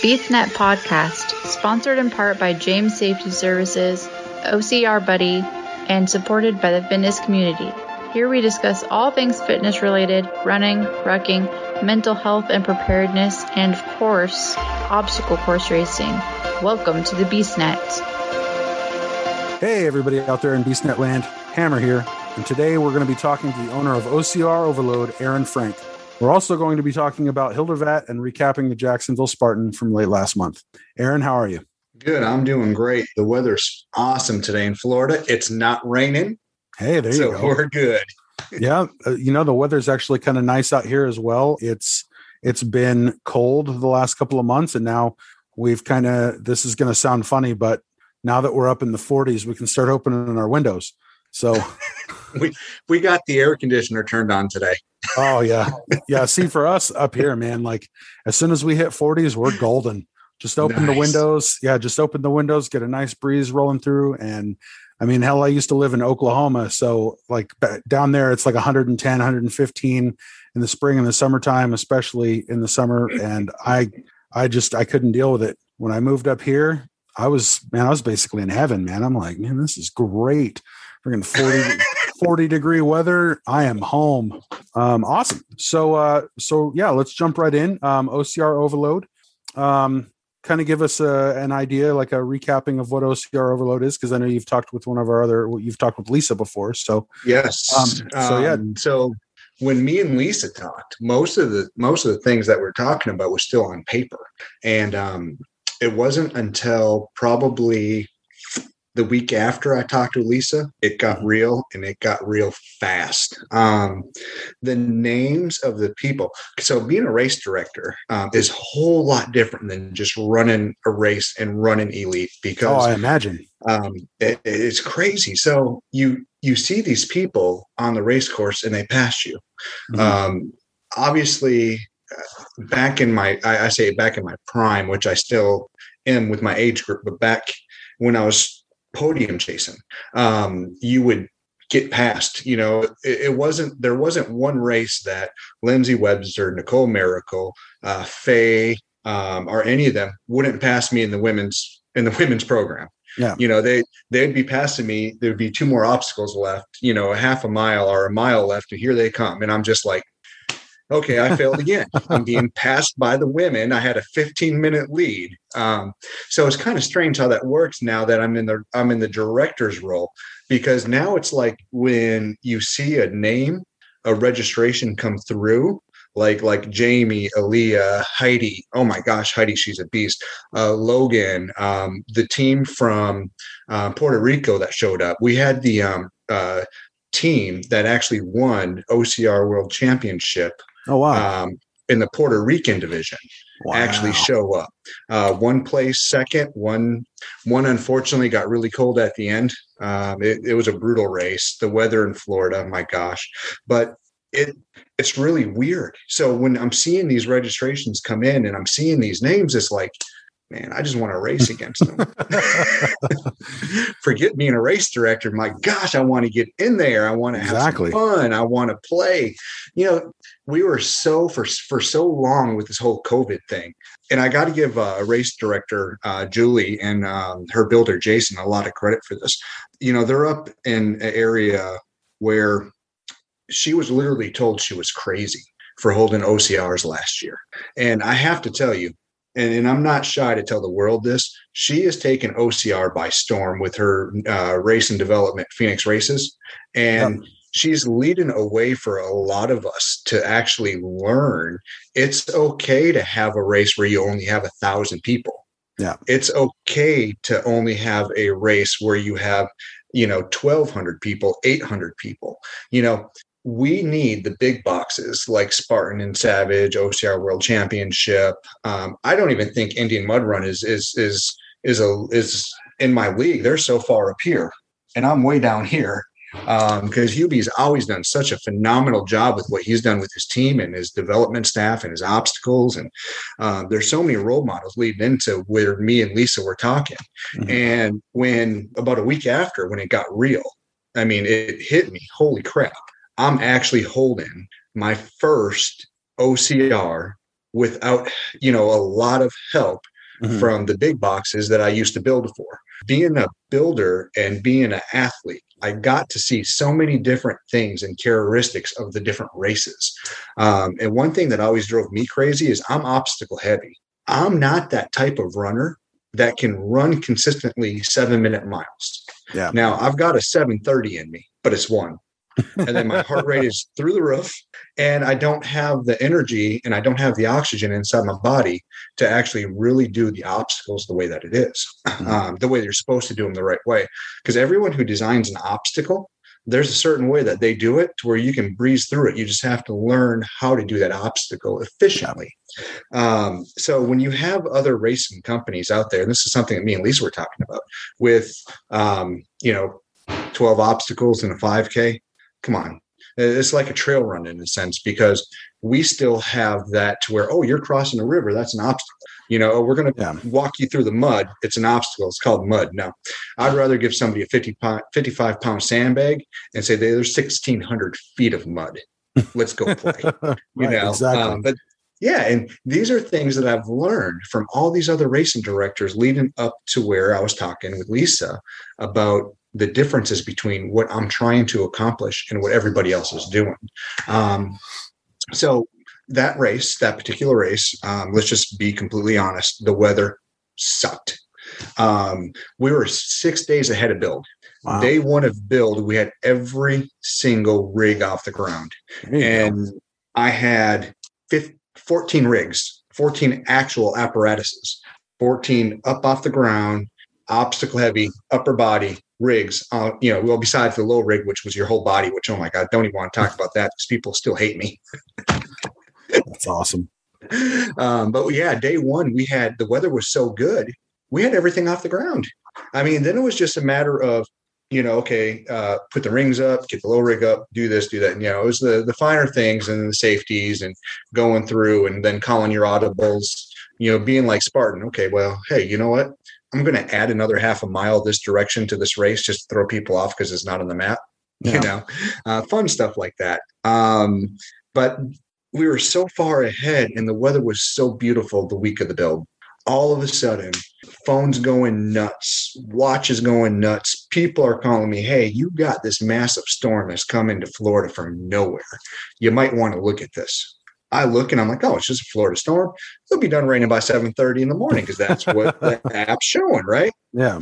BeastNet Podcast, sponsored in part by James Safety Services, OCR Buddy, and supported by the fitness community. Here we discuss all things fitness related, running, rucking, mental health and preparedness, and of course, obstacle course racing. Welcome to the BeastNet. Hey, everybody out there in BeastNet land, Hammer here, and today we're going to be talking to the owner of OCR Overload, Aaron Frank. We're also going to be talking about Hildervat and recapping the Jacksonville Spartan from late last month. Aaron, how are you? Good. I'm doing great. The weather's awesome today in Florida. It's not raining. Hey, there so you go. We're good. yeah, uh, you know the weather's actually kind of nice out here as well. It's it's been cold the last couple of months, and now we've kind of. This is going to sound funny, but now that we're up in the 40s, we can start opening our windows. So we we got the air conditioner turned on today. Oh yeah. Yeah. See, for us up here, man, like as soon as we hit 40s, we're golden. Just open nice. the windows. Yeah, just open the windows, get a nice breeze rolling through. And I mean, hell, I used to live in Oklahoma. So like down there, it's like 110, 115 in the spring and the summertime, especially in the summer. And I I just I couldn't deal with it. When I moved up here, I was man, I was basically in heaven, man. I'm like, man, this is great. Freaking 40 40 degree weather. I am home. Um, awesome. So, uh, so yeah, let's jump right in. Um, OCR overload. Um, kind of give us a, an idea, like a recapping of what OCR overload is, because I know you've talked with one of our other, you've talked with Lisa before. So, yes. Um, so yeah. Um, so when me and Lisa talked, most of the most of the things that we're talking about was still on paper, and um, it wasn't until probably the week after I talked to Lisa, it got mm-hmm. real and it got real fast. Um, the names of the people. So being a race director um, is a whole lot different than just running a race and running elite because oh, I imagine um, it, it's crazy. So you you see these people on the race course and they pass you. Mm-hmm. Um, obviously, uh, back in my I, I say back in my prime, which I still am with my age group, but back when I was podium chasing. Um, you would get past. You know, it, it, wasn't there wasn't one race that Lindsay Webster, Nicole Mericle, uh, Faye, um, or any of them wouldn't pass me in the women's in the women's program. Yeah. You know, they they'd be passing me. There'd be two more obstacles left, you know, a half a mile or a mile left, and here they come. And I'm just like, okay, I failed again. I'm being passed by the women. I had a 15 minute lead. Um, so it's kind of strange how that works now that I'm in the I'm in the director's role because now it's like when you see a name, a registration come through, like like Jamie, Aaliyah, Heidi. Oh my gosh, Heidi, she's a beast. Uh, Logan, um, the team from uh, Puerto Rico that showed up. We had the um, uh, team that actually won OCR World Championship Oh wow! Um, in the Puerto Rican division wow. actually show up. Uh, one place second, one one unfortunately got really cold at the end. Um, it, it was a brutal race. The weather in Florida, my gosh, but it it's really weird. So when I'm seeing these registrations come in and I'm seeing these names, it's like man, I just want to race against them. Forget being a race director. My gosh, I want to get in there. I want to have exactly. fun. I want to play. You know, we were so for for so long with this whole COVID thing, and I got to give uh, a race director uh, Julie and um, her builder Jason a lot of credit for this. You know, they're up in an area where she was literally told she was crazy for holding OCRs last year, and I have to tell you, and, and, I'm not shy to tell the world this. She has taken OCR by storm with her uh, race and development, Phoenix Races, and yep. She's leading a way for a lot of us to actually learn it's okay to have a race where you only have a thousand people. Yeah, it's okay to only have a race where you have you know 1200 people 800 people you know we need the big boxes like Spartan and Savage, OCR World Championship. Um, I don't even think Indian Mud Run is is is is a is in my league. They're so far up here, and I'm way down here because um, Hubie's always done such a phenomenal job with what he's done with his team and his development staff and his obstacles. And uh, there's so many role models leading into where me and Lisa were talking. Mm-hmm. And when about a week after, when it got real, I mean, it hit me. Holy crap! I'm actually holding my first OCR without, you know, a lot of help mm-hmm. from the big boxes that I used to build for. Being a builder and being an athlete, I got to see so many different things and characteristics of the different races. Um, and one thing that always drove me crazy is I'm obstacle heavy. I'm not that type of runner that can run consistently seven minute miles. Yeah. Now I've got a 730 in me, but it's one and then my heart rate is through the roof and i don't have the energy and i don't have the oxygen inside my body to actually really do the obstacles the way that it is, mm-hmm. um, the way you're supposed to do them the right way. Because everyone who designs an obstacle there's a certain way that they do it to where you can breeze through it. You just have to learn how to do that obstacle efficiently. Um, so when you have other racing companies out there and this is something that me and lisa were talking about with um, you know 12 obstacles in a 5k come on. It's like a trail run in a sense because we still have that to where oh you're crossing a river that's an obstacle. You know oh, we're going to yeah. walk you through the mud it's an obstacle it's called mud. No i'd rather give somebody a 50 pound, 55 pound sandbag and say there's 1600 feet of mud. Let's go play. You right, know exactly. Um, but yeah and these are things that i've learned from all these other racing directors leading up to where i was talking with lisa about the differences between what I'm trying to accomplish and what everybody else is doing. Um, so that race, that particular race, um, let's just be completely honest, the weather sucked. Um, we were six days ahead of build. Wow. Day one of build, we had every single rig off the ground. And go. I had 15, 14 rigs, 14 actual apparatuses, 14 up off the ground, obstacle heavy, upper body, rigs, uh, you know, well, besides the low rig, which was your whole body, which, oh my God, don't even want to talk about that because people still hate me. That's awesome. Um, but yeah, day one, we had the weather was so good, we had everything off the ground. I mean, then it was just a matter of, you know, okay, uh, put the rings up, get the low rig up, do this, do that. And, you know, it was the the finer things and the safeties and going through and then calling your audibles, you know, being like Spartan. Okay, well, hey, you know what? I'm going to add another half a mile this direction to this race just to throw people off because it's not on the map. Yeah. You know, uh, fun stuff like that. Um, but we were so far ahead, and the weather was so beautiful the week of the build. All of a sudden, phones going nuts, watches going nuts. People are calling me, "Hey, you got this massive storm that's coming to Florida from nowhere. You might want to look at this." I look and I'm like, oh, it's just a Florida storm. It'll be done raining by 7:30 in the morning because that's what the app's showing, right? Yeah.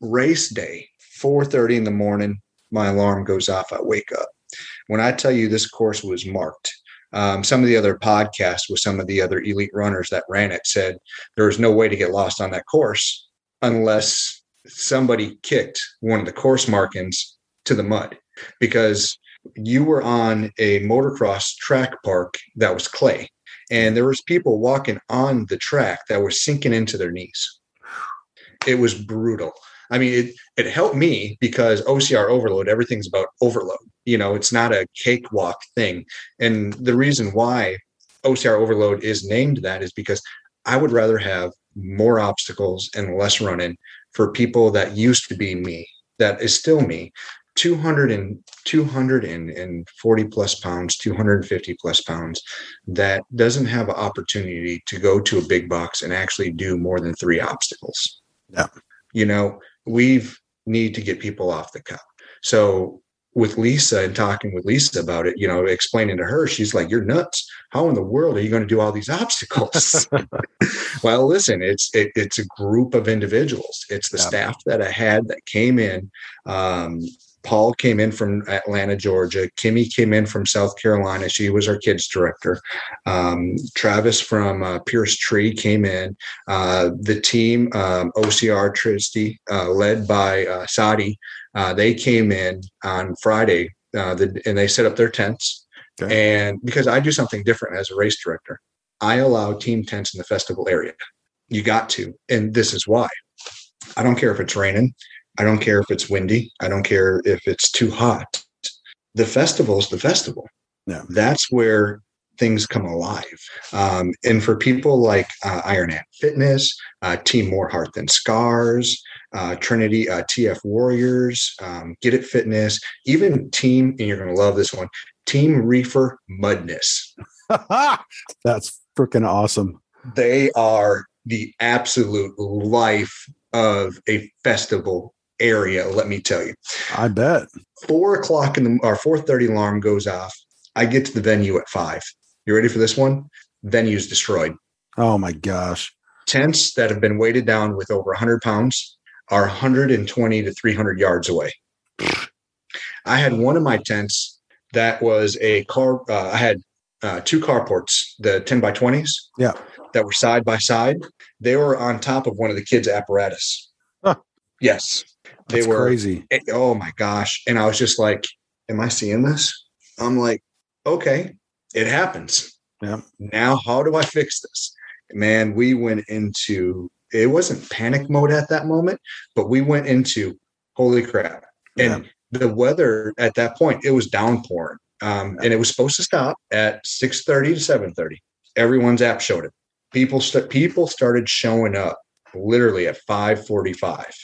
Race day, 4:30 in the morning, my alarm goes off. I wake up. When I tell you this course was marked, um, some of the other podcasts with some of the other elite runners that ran it said there was no way to get lost on that course unless somebody kicked one of the course markings to the mud because you were on a motocross track park that was clay and there was people walking on the track that were sinking into their knees. It was brutal. I mean it, it helped me because ocr overload everything's about overload. You know it's not a cakewalk thing. And the reason why ocr overload is named that is because i would rather have more obstacles and less running for people that used to be me that is still me 200 and 240 plus pounds 250 plus pounds that doesn't have an opportunity to go to a big box and actually do more than three obstacles yeah you know we've need to get people off the cup so with Lisa and talking with Lisa about it, you know, explaining to her, she's like, "You're nuts! How in the world are you going to do all these obstacles?" well, listen, it's it, it's a group of individuals. It's the yeah. staff that I had that came in. Um, Paul came in from Atlanta, Georgia. Kimmy came in from South Carolina. She was our kids director. Um, Travis from uh, Pierce Tree came in. Uh, the team, um, OCR Tristy, uh, led by uh, Sadi, uh, they came in on Friday uh, the, and they set up their tents. Okay. And because I do something different as a race director, I allow team tents in the festival area. You got to. And this is why. I don't care if it's raining. I don't care if it's windy. I don't care if it's too hot. The festival is the festival. Yeah. That's where things come alive. Um, and for people like uh, Iron Ant Fitness, uh, Team More Heart Than Scars, uh, Trinity uh, TF Warriors, um, Get It Fitness, even Team, and you're going to love this one, Team Reefer Mudness. That's freaking awesome. They are the absolute life of a festival area. Let me tell you. I bet. Four o'clock in the or four thirty alarm goes off. I get to the venue at five. You ready for this one? Venue's destroyed. Oh my gosh. Tents that have been weighted down with over 100 pounds are 120 to 300 yards away. I had one of my tents that was a car. Uh, I had uh, two carports, the 10 by 20s. Yeah. That were side by side. They were on top of one of the kids' apparatus. Huh. Yes. They were crazy. Oh my gosh. And I was just like, Am I seeing this? I'm like, okay, it happens. Yeah. Now, how do I fix this? Man, we went into it wasn't panic mode at that moment, but we went into holy crap. And yeah. the weather at that point, it was downpouring. Um, and it was supposed to stop at 6 30 to 7 30. Everyone's app showed it. People st- people started showing up literally at 545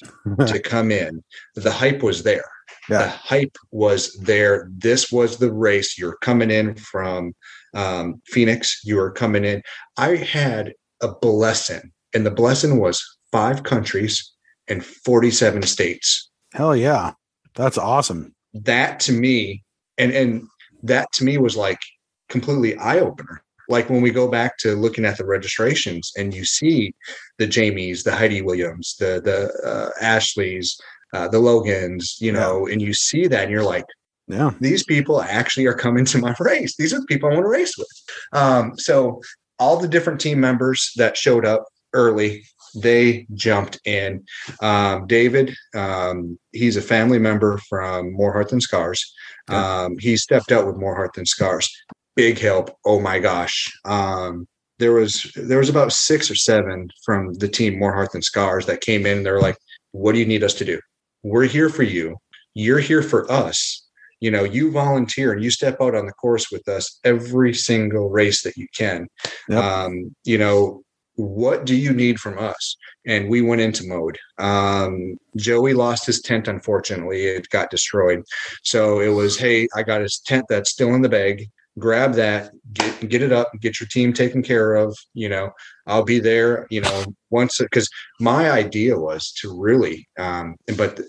to come in. The hype was there. Yeah. The hype was there. This was the race. You're coming in from um, Phoenix. You are coming in. I had a blessing, and the blessing was five countries and 47 states. Hell yeah. That's awesome. That to me, and and that to me was like completely eye opener like when we go back to looking at the registrations and you see the Jamies, the Heidi Williams, the the uh, Ashleys, uh, the Logans, you know, yeah. and you see that and you're like, yeah, these people actually are coming to my race. These are the people I want to race with. Um, so all the different team members that showed up early, they jumped in. Um, David, um, he's a family member from More Heart Than Scars. Um, he stepped out with More Heart Than Scars big help. Oh my gosh. Um, there was there was about six or seven from the team More Heart Than Scars that came in. They're like, "What do you need us to do? We're here for you. You're here for us. You know, you volunteer and you step out on the course with us every single race that you can. Yep. Um, you know, what do you need from us? And we went into mode. Um, Joey lost his tent, unfortunately. It got destroyed. So it was, hey, I got his tent that's still in the bag grab that, get get it up, get your team taken care of. You know, I'll be there. You know, once because my idea was to really, um, but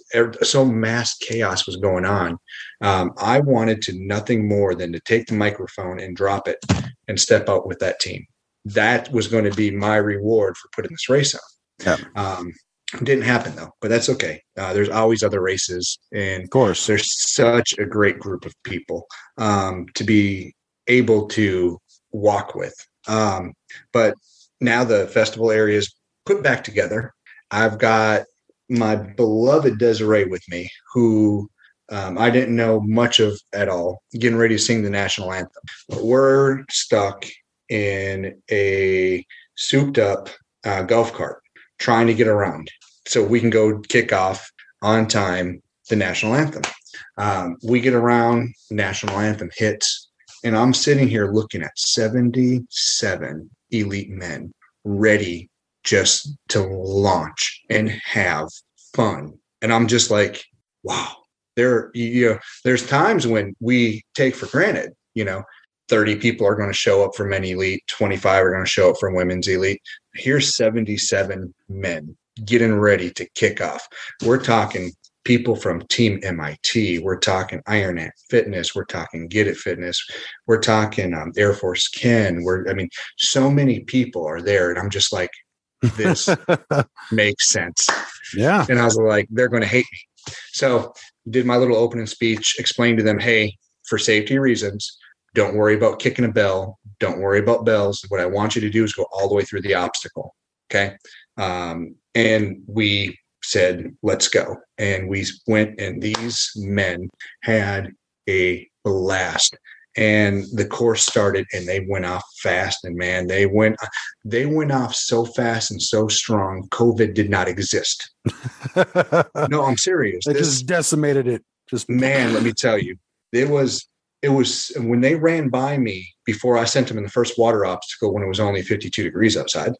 so mass chaos was going on. Um, I wanted to nothing more than to take the microphone and drop it and step out with that team. That was going to be my reward for putting this race on. Yeah. Um, didn't happen though, but that's okay. Uh, there's always other races, and of course, there's such a great group of people um, to be able to walk with. Um, but now the festival area is put back together. I've got my beloved Desiree with me, who um, I didn't know much of at all, getting ready to sing the national anthem. But we're stuck in a souped up uh, golf cart trying to get around so we can go kick off on time the national anthem. Um, we get around, national anthem hits, and I'm sitting here looking at 77 elite men ready just to launch and have fun. And I'm just like, wow, there, you know, there's times when we take for granted, you know, 30 people are going to show up for men elite, 25 are going to show up for women's elite. Here's 77 men getting ready to kick off. We're talking people from Team MIT. We're talking Iron Ant Fitness. We're talking Get It Fitness. We're talking um, Air Force Ken. We're, I mean, so many people are there. And I'm just like, this makes sense. Yeah. And I was like, they're going to hate me. So did my little opening speech, explained to them, hey, for safety reasons, don't worry about kicking a bell. Don't worry about bells. What I want you to do is go all the way through the obstacle. Okay. Um, and we said, let's go. And we went, and these men had a blast. And the course started and they went off fast. And man, they went they went off so fast and so strong. COVID did not exist. no, I'm serious. They this, just decimated it. Just man, let me tell you, it was it was when they ran by me before I sent them in the first water obstacle when it was only 52 degrees outside.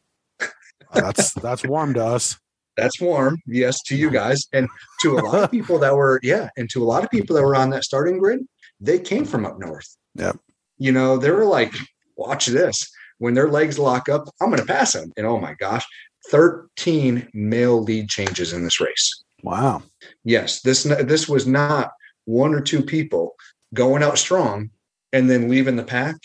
that's that's warm to us that's warm yes to you guys and to a lot of people that were yeah and to a lot of people that were on that starting grid they came from up north yeah you know they were like watch this when their legs lock up, I'm going to pass them. And oh my gosh, 13 male lead changes in this race. Wow. Yes, this this was not one or two people going out strong and then leaving the pack.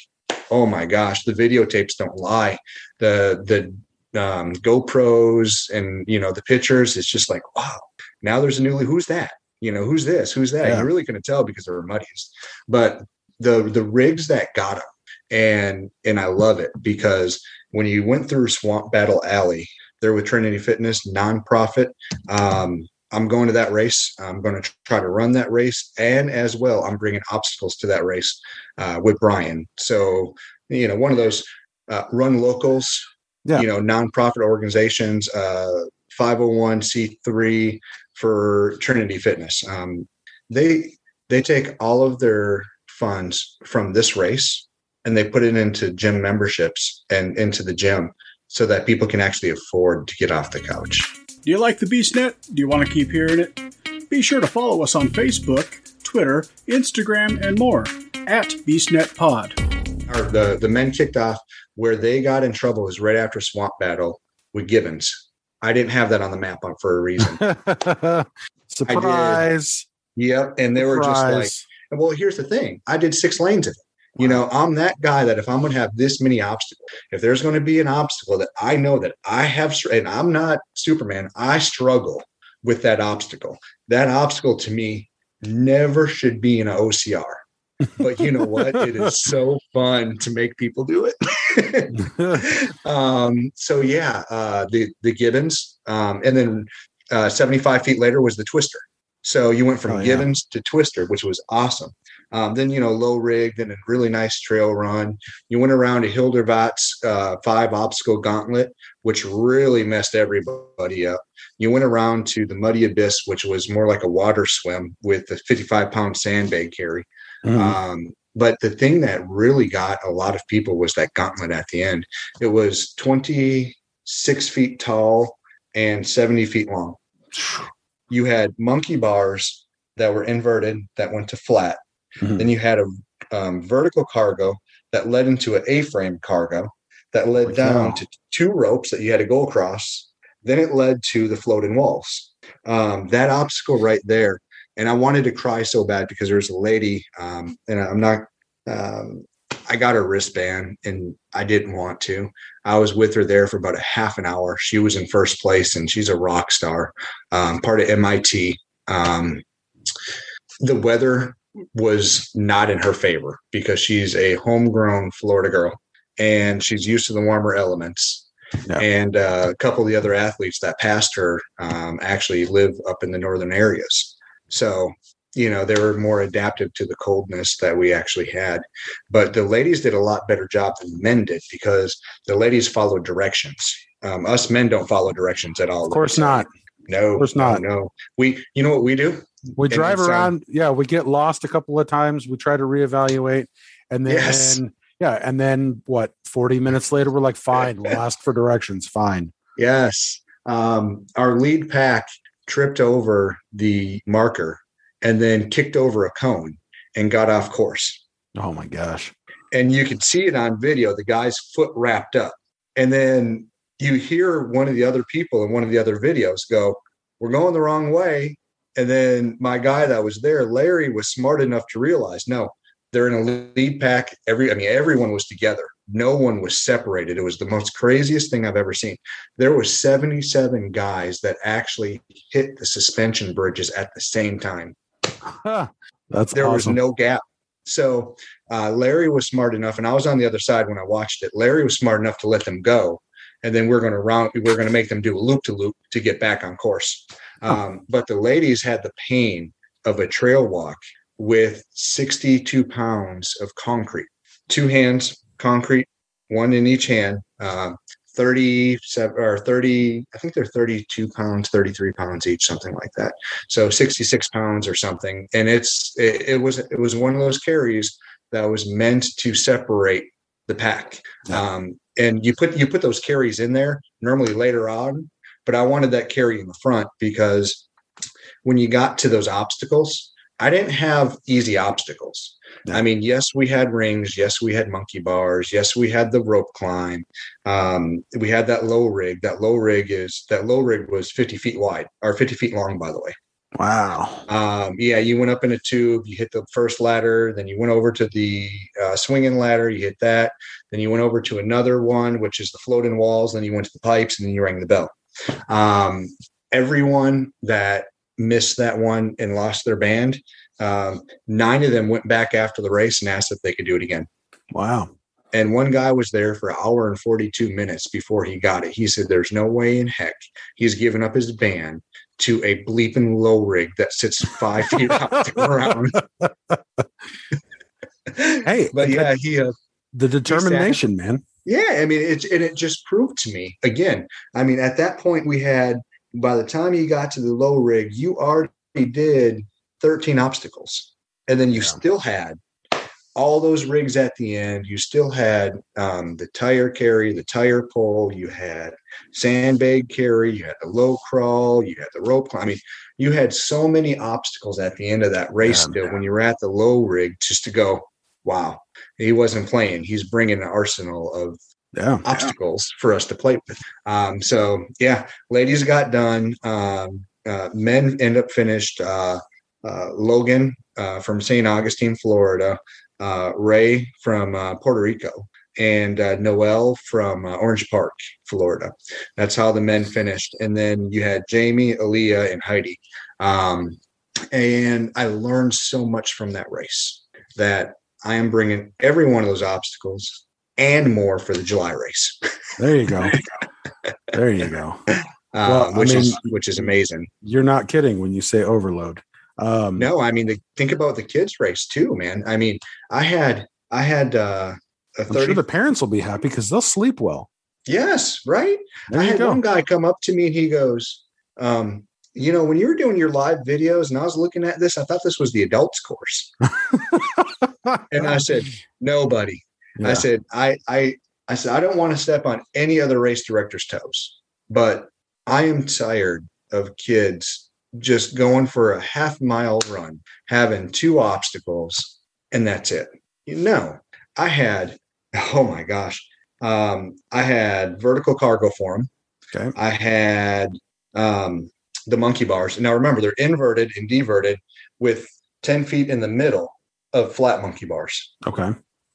Oh my gosh, the videotapes don't lie. The the um, GoPros and you know the pictures. It's just like wow. Now there's a newly. Who's that? You know who's this? Who's that? Yeah. You're really going to tell because they're muddies. But the the rigs that got them, and and I love it because when you went through Swamp Battle Alley, there with Trinity Fitness, nonprofit. Um, I'm going to that race. I'm going to try to run that race, and as well, I'm bringing obstacles to that race uh, with Brian. So, you know, one of those uh, run locals, yeah. you know, nonprofit organizations, uh, 501c3 for Trinity Fitness. Um, they they take all of their funds from this race and they put it into gym memberships and into the gym so that people can actually afford to get off the couch. Do you like the BeastNet? Do you want to keep hearing it? Be sure to follow us on Facebook, Twitter, Instagram, and more at BeastNet Pod. Our, the, the men kicked off where they got in trouble was right after Swamp Battle with Gibbons. I didn't have that on the map for a reason. Surprise. Yep. And they Surprise. were just like, well, here's the thing. I did six lanes of it. You know, I'm that guy that if I'm going to have this many obstacles, if there's going to be an obstacle that I know that I have, and I'm not Superman, I struggle with that obstacle. That obstacle to me never should be in an OCR. But you know what? it is so fun to make people do it. um, so yeah, uh, the the Gibbons, um, and then uh, 75 feet later was the Twister. So you went from oh, yeah. Gibbons to Twister, which was awesome. Um, then you know low rig, then a really nice trail run. You went around to Hildervat's uh, five obstacle gauntlet, which really messed everybody up. You went around to the Muddy Abyss, which was more like a water swim with a 55 pound sandbag carry. Mm-hmm. Um, but the thing that really got a lot of people was that gauntlet at the end. It was 26 feet tall and 70 feet long. You had monkey bars that were inverted that went to flat. Mm-hmm. Then you had a um, vertical cargo that led into an A-frame cargo that led down to two ropes that you had to go across. Then it led to the floating walls. Um, that obstacle right there, and I wanted to cry so bad because there was a lady, um, and I'm not. Um, I got a wristband, and I didn't want to. I was with her there for about a half an hour. She was in first place, and she's a rock star, um, part of MIT. Um, the weather was not in her favor because she's a homegrown Florida girl and she's used to the warmer elements. Yeah. And uh, a couple of the other athletes that passed her um, actually live up in the northern areas. So, you know, they were more adaptive to the coldness that we actually had. But the ladies did a lot better job than the men did because the ladies followed directions. Um, us men don't follow directions at all. Of course not. No, of course not. No, no, we. You know what we do? We drive around. Um, yeah, we get lost a couple of times. We try to reevaluate, and then yes. yeah, and then what? Forty minutes later, we're like, fine. We'll ask for directions. Fine. Yes. Um, our lead pack tripped over the marker and then kicked over a cone and got off course. Oh my gosh. And you could see it on video, the guy's foot wrapped up. And then you hear one of the other people in one of the other videos go, We're going the wrong way. And then my guy that was there, Larry, was smart enough to realize, no, they're in a lead pack. Every, I mean, everyone was together. No one was separated. It was the most craziest thing I've ever seen. There was 77 guys that actually hit the suspension bridges at the same time. That's there awesome. was no gap. So uh, Larry was smart enough, and I was on the other side when I watched it. Larry was smart enough to let them go, and then we're going to round. We're going to make them do a loop to loop to get back on course. Um, but the ladies had the pain of a trail walk with 62 pounds of concrete, two hands, concrete, one in each hand, uh, 37 or 30, I think they're 32 pounds, 33 pounds each, something like that. So 66 pounds or something. And it's, it, it was, it was one of those carries that was meant to separate the pack. Um, and you put, you put those carries in there normally later on but I wanted that carry in the front because when you got to those obstacles, I didn't have easy obstacles. I mean, yes, we had rings. Yes, we had monkey bars. Yes, we had the rope climb. Um, we had that low rig. That low rig is that low rig was 50 feet wide or 50 feet long, by the way. Wow. Um, yeah, you went up in a tube, you hit the first ladder, then you went over to the uh, swinging ladder, you hit that, then you went over to another one, which is the floating walls, then you went to the pipes, and then you rang the bell. Um, everyone that missed that one and lost their band, um, nine of them went back after the race and asked if they could do it again. Wow. And one guy was there for an hour and 42 minutes before he got it. He said, There's no way in heck he's given up his band to a bleeping low rig that sits five feet off the ground. hey, but yeah, he uh, the determination, man. Yeah, I mean, it and it just proved to me again. I mean, at that point, we had by the time you got to the low rig, you already did 13 obstacles, and then you yeah. still had all those rigs at the end. You still had um, the tire carry, the tire pull. You had sandbag carry. You had the low crawl. You had the rope. I mean, you had so many obstacles at the end of that race. Yeah, when you were at the low rig, just to go, wow, he wasn't playing. He's bringing an arsenal of yeah, obstacles yeah. for us to play with. Um, so yeah, ladies got done. Um, uh, men end up finished. Uh, Logan uh, from St. Augustine, Florida, uh, Ray from uh, Puerto Rico, and uh, Noel from uh, Orange Park, Florida. That's how the men finished. And then you had Jamie, Aaliyah, and Heidi. Um, and I learned so much from that race that I am bringing every one of those obstacles and more for the July race. There you go. there you go. Uh, well, which I mean, is which is amazing. You're not kidding when you say overload. Um, no, I mean, the, think about the kids race too, man. I mean, I had, I had, uh, a 30, I'm sure the parents will be happy because they'll sleep well. Yes. Right. There I had go. one guy come up to me and he goes, um, you know, when you were doing your live videos and I was looking at this, I thought this was the adults course. and I said, no, buddy. Yeah. I said, I, I, I said, I don't want to step on any other race director's toes, but I am tired of kids just going for a half mile run, having two obstacles, and that's it. You know, I had, oh my gosh, um, I had vertical cargo form. Okay. I had um, the monkey bars. Now remember, they're inverted and diverted with 10 feet in the middle of flat monkey bars. Okay.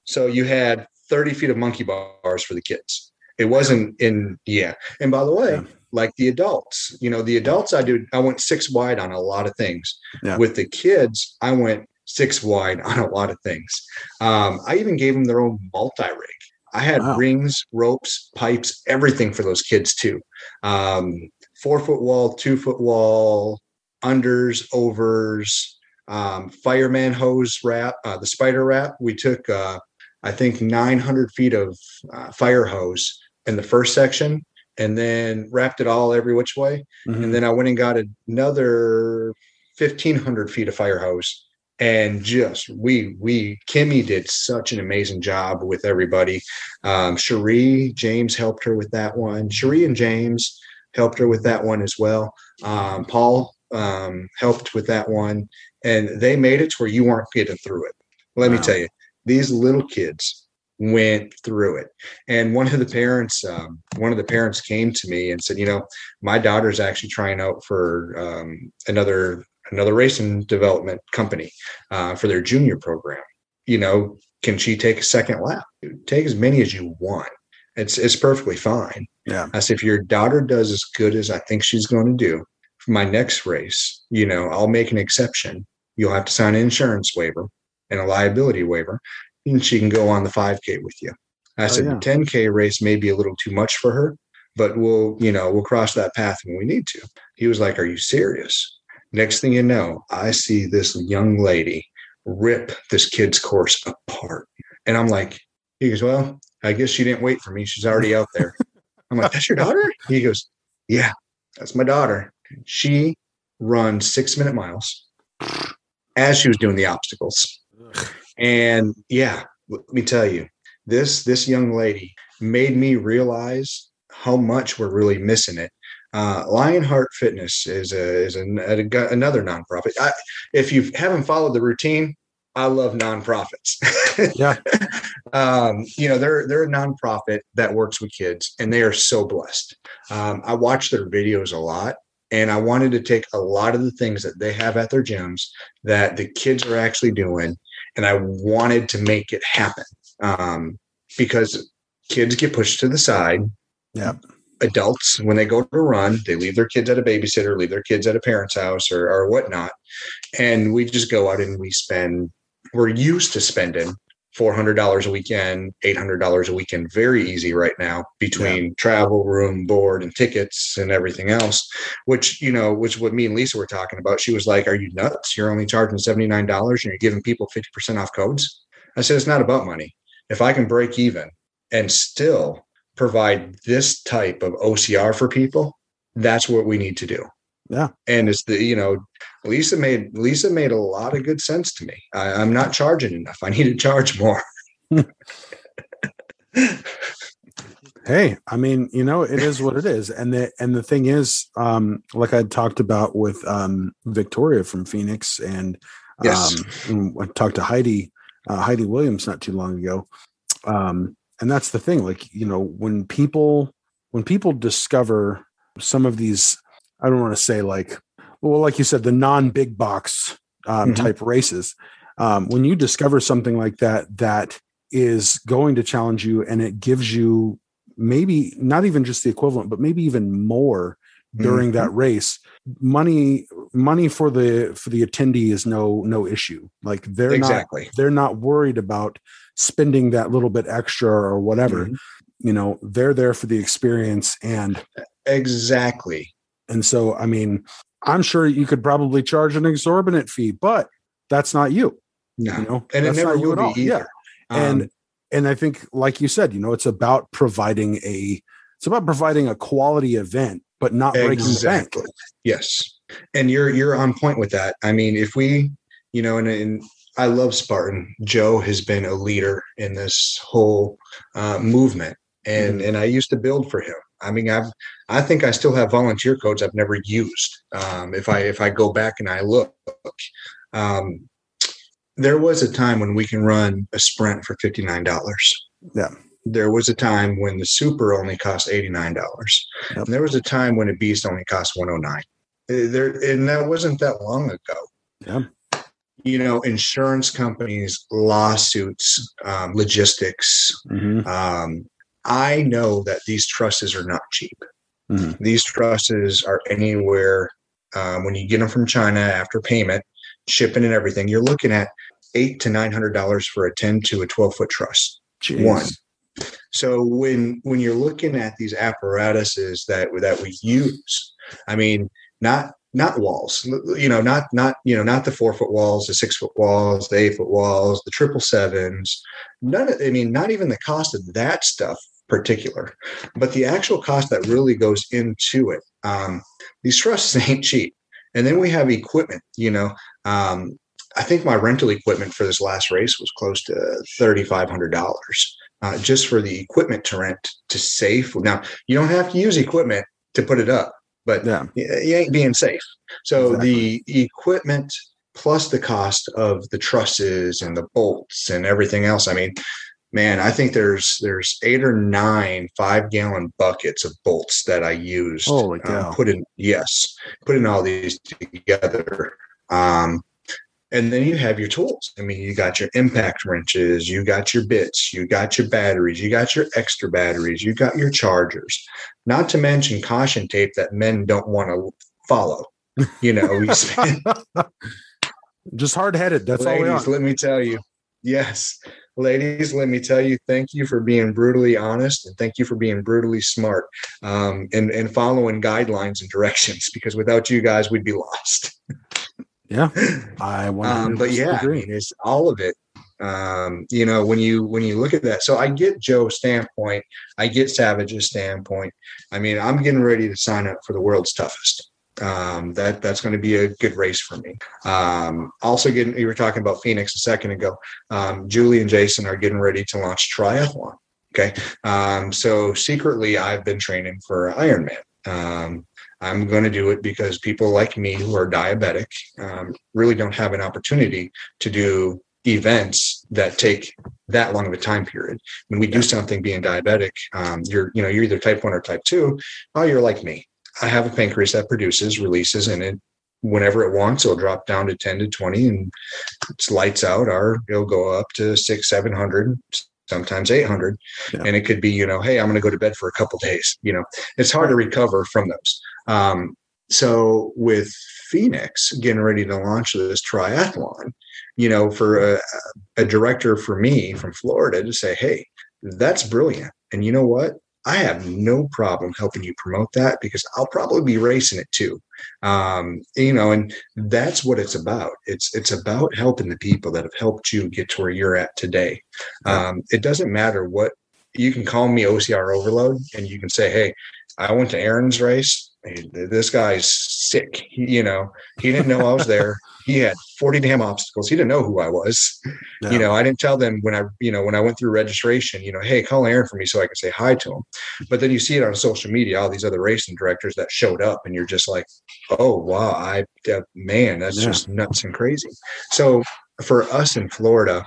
So you had 30 feet of monkey bars for the kids. It wasn't in, yeah. And by the way, yeah like the adults. You know, the adults I do I went six wide on a lot of things. Yeah. With the kids, I went six wide on a lot of things. Um, I even gave them their own multi rig. I had wow. rings, ropes, pipes, everything for those kids too. Um, four foot wall, two foot wall, unders, overs, um, fireman hose wrap, uh, the spider wrap. We took, uh, I think, 900 feet of uh, fire hose in the first section and then wrapped it all every which way. Mm-hmm. And then I went and got another 1500 feet of fire hose and just we we Kimmy did such an amazing job with everybody. Um, Cherie James helped her with that one. Cherie and James helped her with that one as well. Um, Paul um, helped with that one, and they made it to where you weren't getting through it. Let wow. me tell you, these little kids went through it. And one of the parents, um, one of the parents came to me and said, you know, my daughter's actually trying out for um, another another racing development company uh, for their junior program. You know, can she take a second lap? Take as many as you want. It's it's perfectly fine. Yeah. I said, if your daughter does as good as I think she's going to do for my next race, you know, I'll make an exception. You'll have to sign an insurance waiver and a liability waiver and she can go on the 5K with you. I oh, said yeah. the 10K race may be a little too much for her, but we'll, you know, we'll cross that path when we need to. He was like, Are you serious? Next thing you know, I see this young lady rip this kid's course apart. And I'm like, he goes, Well, I guess she didn't wait for me. She's already out there. I'm like, That's your daughter? He goes, Yeah, that's my daughter. She runs six minute miles as she was doing the obstacles. And yeah, let me tell you, this this young lady made me realize how much we're really missing it uh, Lionheart Fitness is a, is an, a, another nonprofit. I, if you haven't followed the routine, I love nonprofits. yeah. um, you know, they're they're a nonprofit that works with kids and they are so blessed. Um, I watch their videos a lot and I wanted to take a lot of the things that they have at their gyms that the kids are actually doing and I wanted to make it happen. Um, because kids get pushed to the side. Yeah adults when they go to run they leave their kids at a babysitter leave their kids at a parent's house or, or whatnot and we just go out and we spend we're used to spending $400 a weekend, $800 a weekend, very easy right now between yeah. travel, room, board, and tickets and everything else, which, you know, which what me and Lisa were talking about. She was like, Are you nuts? You're only charging $79 and you're giving people 50% off codes. I said, It's not about money. If I can break even and still provide this type of OCR for people, that's what we need to do. Yeah. And it's the, you know, Lisa made Lisa made a lot of good sense to me. I, I'm not charging enough. I need to charge more. hey, I mean, you know, it is what it is. And the and the thing is, um, like I talked about with um Victoria from Phoenix and yes. um I talked to Heidi, uh, Heidi Williams not too long ago. Um, and that's the thing, like, you know, when people when people discover some of these I don't want to say like, well, like you said, the non big box um, mm-hmm. type races. Um, when you discover something like that, that is going to challenge you and it gives you maybe not even just the equivalent, but maybe even more during mm-hmm. that race money money for the for the attendee is no no issue like they're exactly not, they're not worried about spending that little bit extra or whatever mm-hmm. you know they're there for the experience and exactly and so, I mean, I'm sure you could probably charge an exorbitant fee, but that's not you. No, you know, and that's it never will be either. Yeah. Um, and and I think, like you said, you know, it's about providing a it's about providing a quality event, but not breaking exactly. the bank. Yes, and you're you're on point with that. I mean, if we, you know, and, and I love Spartan. Joe has been a leader in this whole uh, movement, and mm-hmm. and I used to build for him. I mean, I've I think I still have volunteer codes I've never used. Um, if I if I go back and I look, um, there was a time when we can run a sprint for fifty nine dollars. Yeah. There was a time when the super only cost eighty nine dollars. Yep. There was a time when a beast only cost one hundred oh nine. Uh, there, and that wasn't that long ago. Yeah you know, insurance companies, lawsuits, um, logistics, mm-hmm. um, I know that these trusses are not cheap. Mm-hmm. These trusses are anywhere um, when you get them from China after payment, shipping and everything. You're looking at eight to nine hundred dollars for a ten to a twelve foot truss. Jeez. One. So when when you're looking at these apparatuses that that we use, I mean, not not walls, you know, not not you know, not the four foot walls, the six foot walls, the eight foot walls, the triple sevens. None of, I mean, not even the cost of that stuff particular, but the actual cost that really goes into it. Um, these trusses ain't cheap. And then we have equipment, you know. Um, I think my rental equipment for this last race was close to $3,500 uh, just for the equipment to rent to safe. Now, you don't have to use equipment to put it up, but yeah. you ain't being safe. So exactly. the equipment plus the cost of the trusses and the bolts and everything else. I mean, man, I think there's there's eight or nine five gallon buckets of bolts that I used. Holy um, cow! put in yes, put in all these together. Um, and then you have your tools. I mean, you got your impact wrenches, you got your bits, you got your batteries, you got your extra batteries, you got your chargers. Not to mention caution tape that men don't want to follow. You know, just hard headed. That's Ladies, all we are. Let me tell you. Yes, ladies, let me tell you, thank you for being brutally honest and thank you for being brutally smart um, and, and following guidelines and directions because without you guys, we'd be lost. yeah. I want um, but yeah. I mean, it's all of it. Um, you know, when you when you look at that, so I get Joe's standpoint, I get Savage's standpoint. I mean, I'm getting ready to sign up for the world's toughest. Um, that that's going to be a good race for me. Um, also, getting you were talking about Phoenix a second ago. Um, Julie and Jason are getting ready to launch triathlon. Okay, um, so secretly I've been training for Ironman. Um, I'm going to do it because people like me who are diabetic um, really don't have an opportunity to do events that take that long of a time period. When we do something being diabetic, um, you're you know you're either type one or type two. Oh, you're like me. I have a pancreas that produces, releases, and it whenever it wants, it'll drop down to 10 to 20 and it's lights out or it'll go up to six, 700, sometimes 800. Yeah. And it could be, you know, hey, I'm going to go to bed for a couple days. You know, it's hard to recover from those. Um, so with Phoenix getting ready to launch this triathlon, you know, for a, a director for me from Florida to say, hey, that's brilliant. And you know what? I have no problem helping you promote that because I'll probably be racing it too. Um, you know, and that's what it's about. It's it's about helping the people that have helped you get to where you're at today. Um, it doesn't matter what you can call me OCR overload, and you can say, "Hey, I went to Aaron's race. This guy's sick. He, you know, he didn't know I was there he had 40 damn obstacles. He didn't know who I was. No. You know, I didn't tell them when I, you know, when I went through registration, you know, hey, call Aaron for me so I can say hi to him. But then you see it on social media, all these other racing directors that showed up, and you're just like, oh wow, I uh, man, that's yeah. just nuts and crazy. So for us in Florida,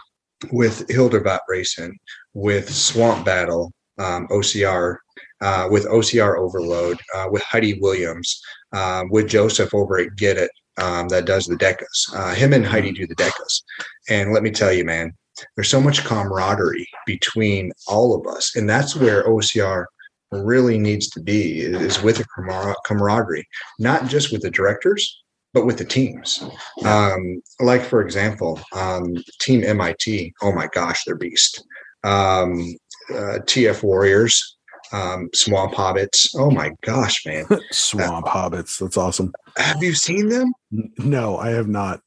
with Hildervat Racing, with Swamp Battle, um, OCR, uh, with OCR Overload, uh, with Heidi Williams, uh, with Joseph over at Get It, um, that does the DEKAs. Uh, him and Heidi do the DEKAs. And let me tell you, man, there's so much camaraderie between all of us. And that's where OCR really needs to be is with a camaraderie, not just with the directors, but with the teams. Um, like, for example, um, Team MIT, oh my gosh, they're beast. Um, uh, TF Warriors, um, Swamp Hobbits. Oh my gosh, man. Swamp uh, Hobbits. That's awesome. Have you seen them? No, I have not.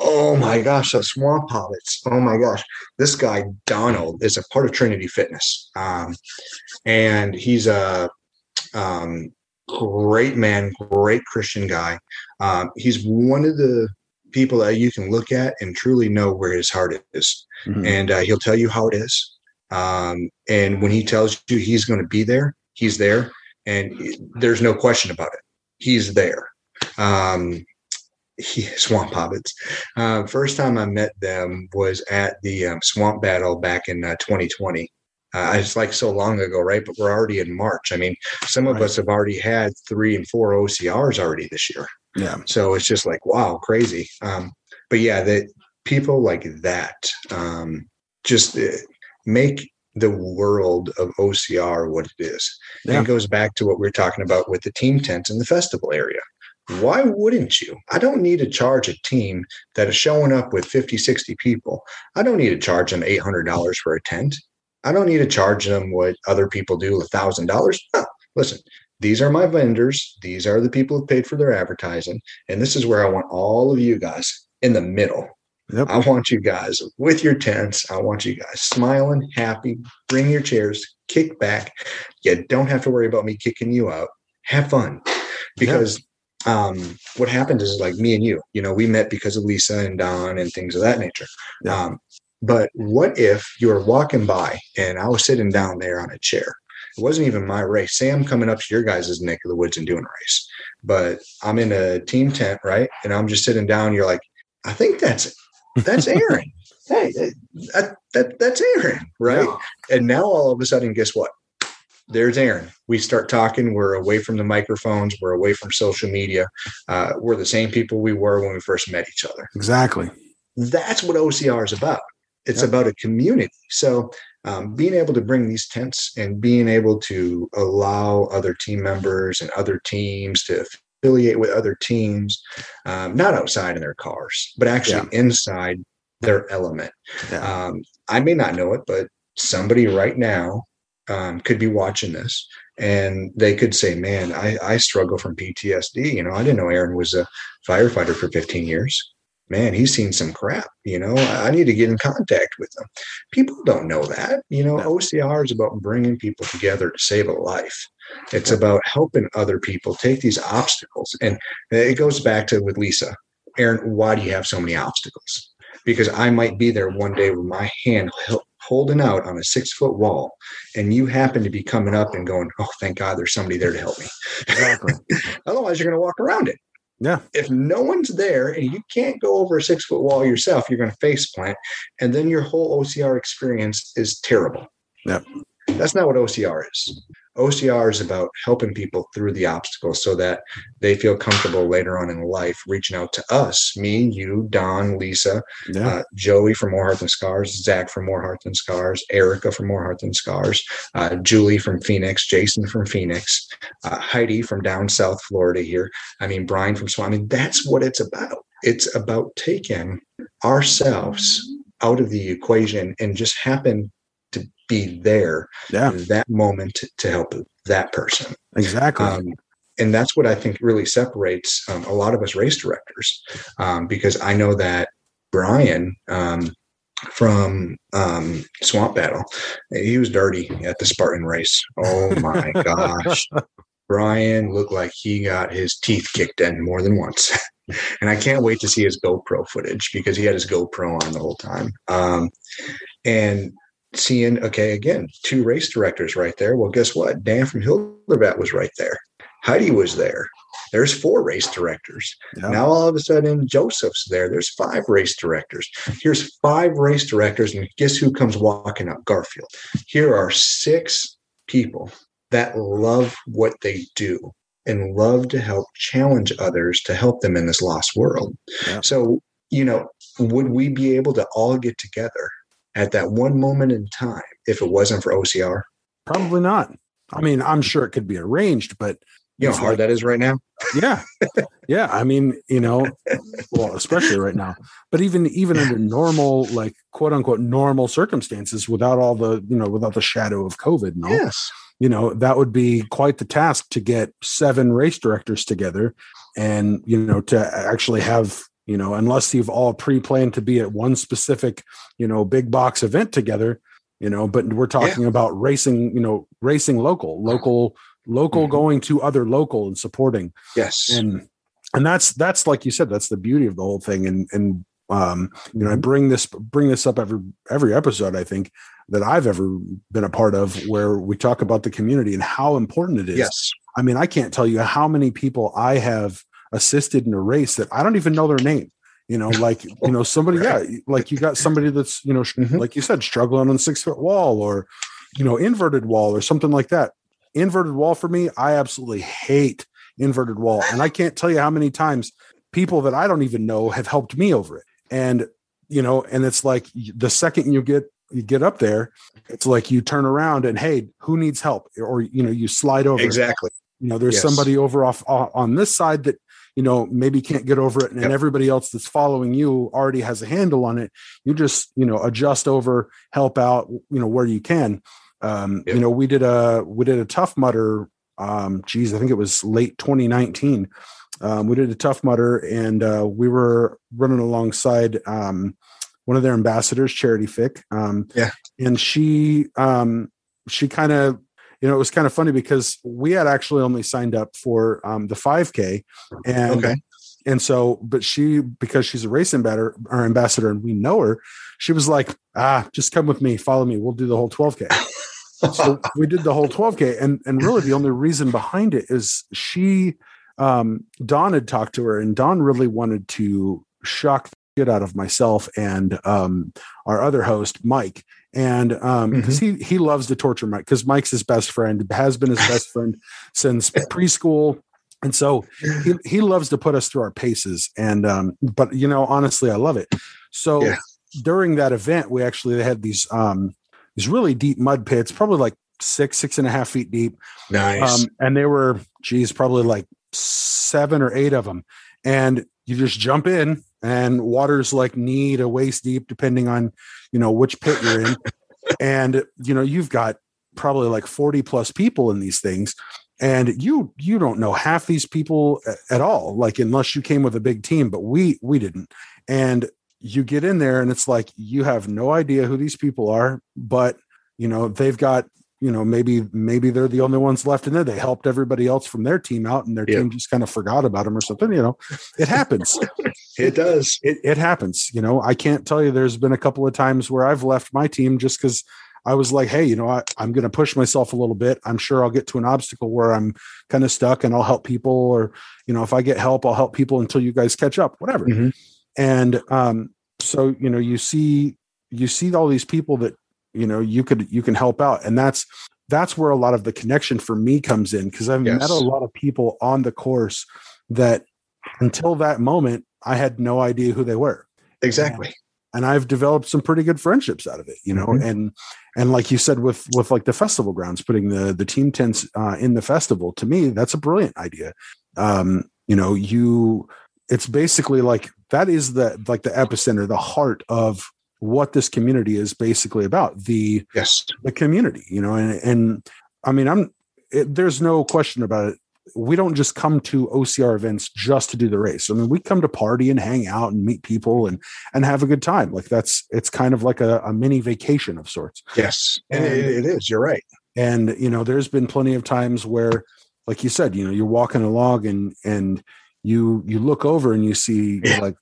Oh my gosh, the Swamp Hobbits. Oh my gosh. This guy, Donald, is a part of Trinity Fitness. Um, and he's a um, great man, great Christian guy. Um, he's one of the people that you can look at and truly know where his heart is. Mm-hmm. And uh, he'll tell you how it is. Um, and when he tells you he's going to be there, he's there, and there's no question about it. He's there. Um, he, Swamp Hobbits. Uh, first time I met them was at the um, Swamp Battle back in uh, 2020. Uh, it's like so long ago, right? But we're already in March. I mean, some of right. us have already had three and four OCRs already this year. Yeah. So it's just like, wow, crazy. Um, but yeah, that people like that um, just uh, make the world of OCR what it is. Yeah. And it goes back to what we are talking about with the team tents in the festival area. Why wouldn't you? I don't need to charge a team that is showing up with 50, 60 people. I don't need to charge them $800 for a tent. I don't need to charge them what other people do, $1,000. No, listen, these are my vendors. These are the people who paid for their advertising. And this is where I want all of you guys in the middle Yep. I want you guys with your tents. I want you guys smiling, happy. Bring your chairs, kick back. You don't have to worry about me kicking you out. Have fun. Because yep. um, what happened is like me and you, you know, we met because of Lisa and Don and things of that nature. Um, but what if you were walking by and I was sitting down there on a chair? It wasn't even my race. Say I'm coming up to your guys' neck of the woods and doing a race, but I'm in a team tent, right? And I'm just sitting down. You're like, I think that's that's Aaron. hey, that, that, that's Aaron, right? And now all of a sudden, guess what? There's Aaron. We start talking. We're away from the microphones. We're away from social media. Uh, we're the same people we were when we first met each other. Exactly. That's what OCR is about. It's yep. about a community. So um, being able to bring these tents and being able to allow other team members and other teams to affiliate with other teams, um, not outside in their cars, but actually yeah. inside their element. Yeah. Um, I may not know it, but somebody right now um, could be watching this and they could say, man, I, I struggle from PTSD. You know, I didn't know Aaron was a firefighter for 15 years. Man, he's seen some crap. You know, I need to get in contact with them. People don't know that. You know, OCR is about bringing people together to save a life. It's about helping other people take these obstacles. And it goes back to with Lisa, Aaron, why do you have so many obstacles? Because I might be there one day with my hand holding out on a six foot wall and you happen to be coming up and going, oh, thank God there's somebody there to help me. Exactly. Otherwise, you're going to walk around it. Yeah. If no one's there and you can't go over a six foot wall yourself, you're going to face plant. And then your whole OCR experience is terrible. Yeah. That's not what OCR is. OCR is about helping people through the obstacles so that they feel comfortable later on in life reaching out to us, me, you, Don, Lisa, yeah. uh, Joey from More Heart Than Scars, Zach from More Heart Than Scars, Erica from More Heart Than Scars, uh, Julie from Phoenix, Jason from Phoenix, uh, Heidi from down South Florida here. I mean, Brian from Swan. I mean, that's what it's about. It's about taking ourselves out of the equation and just happen be there yeah. that moment to, to help that person. Exactly. Um, and that's what I think really separates um, a lot of us race directors, um, because I know that Brian um, from um, Swamp Battle, he was dirty at the Spartan race. Oh my gosh. Brian looked like he got his teeth kicked in more than once. and I can't wait to see his GoPro footage because he had his GoPro on the whole time. Um, and seeing, okay, again, two race directors right there. Well, guess what? Dan from Hildervat was right there. Heidi was there. There's four race directors. Yeah. Now all of a sudden Joseph's there. There's five race directors. Here's five race directors, and guess who comes walking up? Garfield. Here are six people that love what they do and love to help challenge others to help them in this lost world. Yeah. So, you know, would we be able to all get together at that one moment in time if it wasn't for OCR? Probably not. I mean, I'm sure it could be arranged, but you know how hard like, that is right now. yeah, yeah. I mean, you know, well, especially right now. But even even under normal, like quote unquote normal circumstances, without all the you know, without the shadow of COVID, no, yes, you know, that would be quite the task to get seven race directors together, and you know, to actually have you know unless you've all pre-planned to be at one specific you know big box event together you know but we're talking yeah. about racing you know racing local local local mm-hmm. going to other local and supporting yes and and that's that's like you said that's the beauty of the whole thing and and um you know i mm-hmm. bring this bring this up every every episode i think that i've ever been a part of where we talk about the community and how important it is yes i mean i can't tell you how many people i have assisted in a race that I don't even know their name. You know, like you know somebody, yeah, like you got somebody that's you know, mm-hmm. like you said, struggling on six foot wall or you know inverted wall or something like that. Inverted wall for me, I absolutely hate inverted wall, and I can't tell you how many times people that I don't even know have helped me over it. And you know, and it's like the second you get you get up there, it's like you turn around and hey, who needs help? Or you know, you slide over. Exactly. You know, there's yes. somebody over off on this side that you know maybe can't get over it and, yep. everybody else that's following you already has a handle on it you just you know adjust over help out you know where you can um yep. you know we did a we did a Tough Mudder um geez i think it was late 2019 um, we did a Tough Mudder and uh, we were running alongside um, one of their ambassadors, Charity Fick. Um, yeah, and she um, she kind of you know, it was kind of funny because we had actually only signed up for um, the 5K, and okay. and so, but she because she's a race ambassador, our ambassador, and we know her, she was like, ah, just come with me, follow me, we'll do the whole 12K. so we did the whole 12K, and and really the only reason behind it is she, um, Don had talked to her, and Don really wanted to shock the shit out of myself and um, our other host, Mike and um because mm-hmm. he he loves to torture mike because mike's his best friend has been his best friend since preschool. And so he, he loves to put us through our paces and um but you know honestly i love it. So yeah. during that event we actually had these um these really deep mud pits probably like six six and a half feet deep. Nice. Um and they were geez probably like seven or eight of them and you just jump in and water's like knee to waist deep depending on you know which pit you're in. And you know you've got probably like 40 plus people in these things and you you don't know half these people at all like unless you came with a big team but we we didn't. And you get in there and it's like you have no idea who these people are but you know they've got you know maybe maybe they're the only ones left in there. They helped everybody else from their team out and their yep. team just kind of forgot about them or something you know. It happens. It does. It, it happens you know. I can't tell you there's been a couple of times where i've left my team just because i was like hey you know I, i'm going to push myself a little bit. I'm sure i'll get to an obstacle where i'm kind of stuck and i'll help people or you know if i get help i'll help people until you guys catch up whatever. Mm-hmm. and um so you know you see you see all these people that you know you could you can help out and that's that's where a lot of the connection for me comes in because i've yes. met a lot of people on the course that until that moment i had no idea who they were exactly and, and i've developed some pretty good friendships out of it you know mm-hmm. and and like you said with with like the festival grounds putting the the team tents uh, in the festival to me that's a brilliant idea um you know you it's basically like that is the like the epicenter the heart of what this community is basically about the yes. the community you know and and i mean i'm it, there's no question about it. We don't just come to ocr events just to do the race. I mean we come to party and hang out and meet people and and have a good time. Like that's it's kind of like a, a mini vacation of sorts. Yes. And, it, it is. You're right. And you know there's been plenty of times where like you said you know you're walking along and and you you look over and you see yeah. like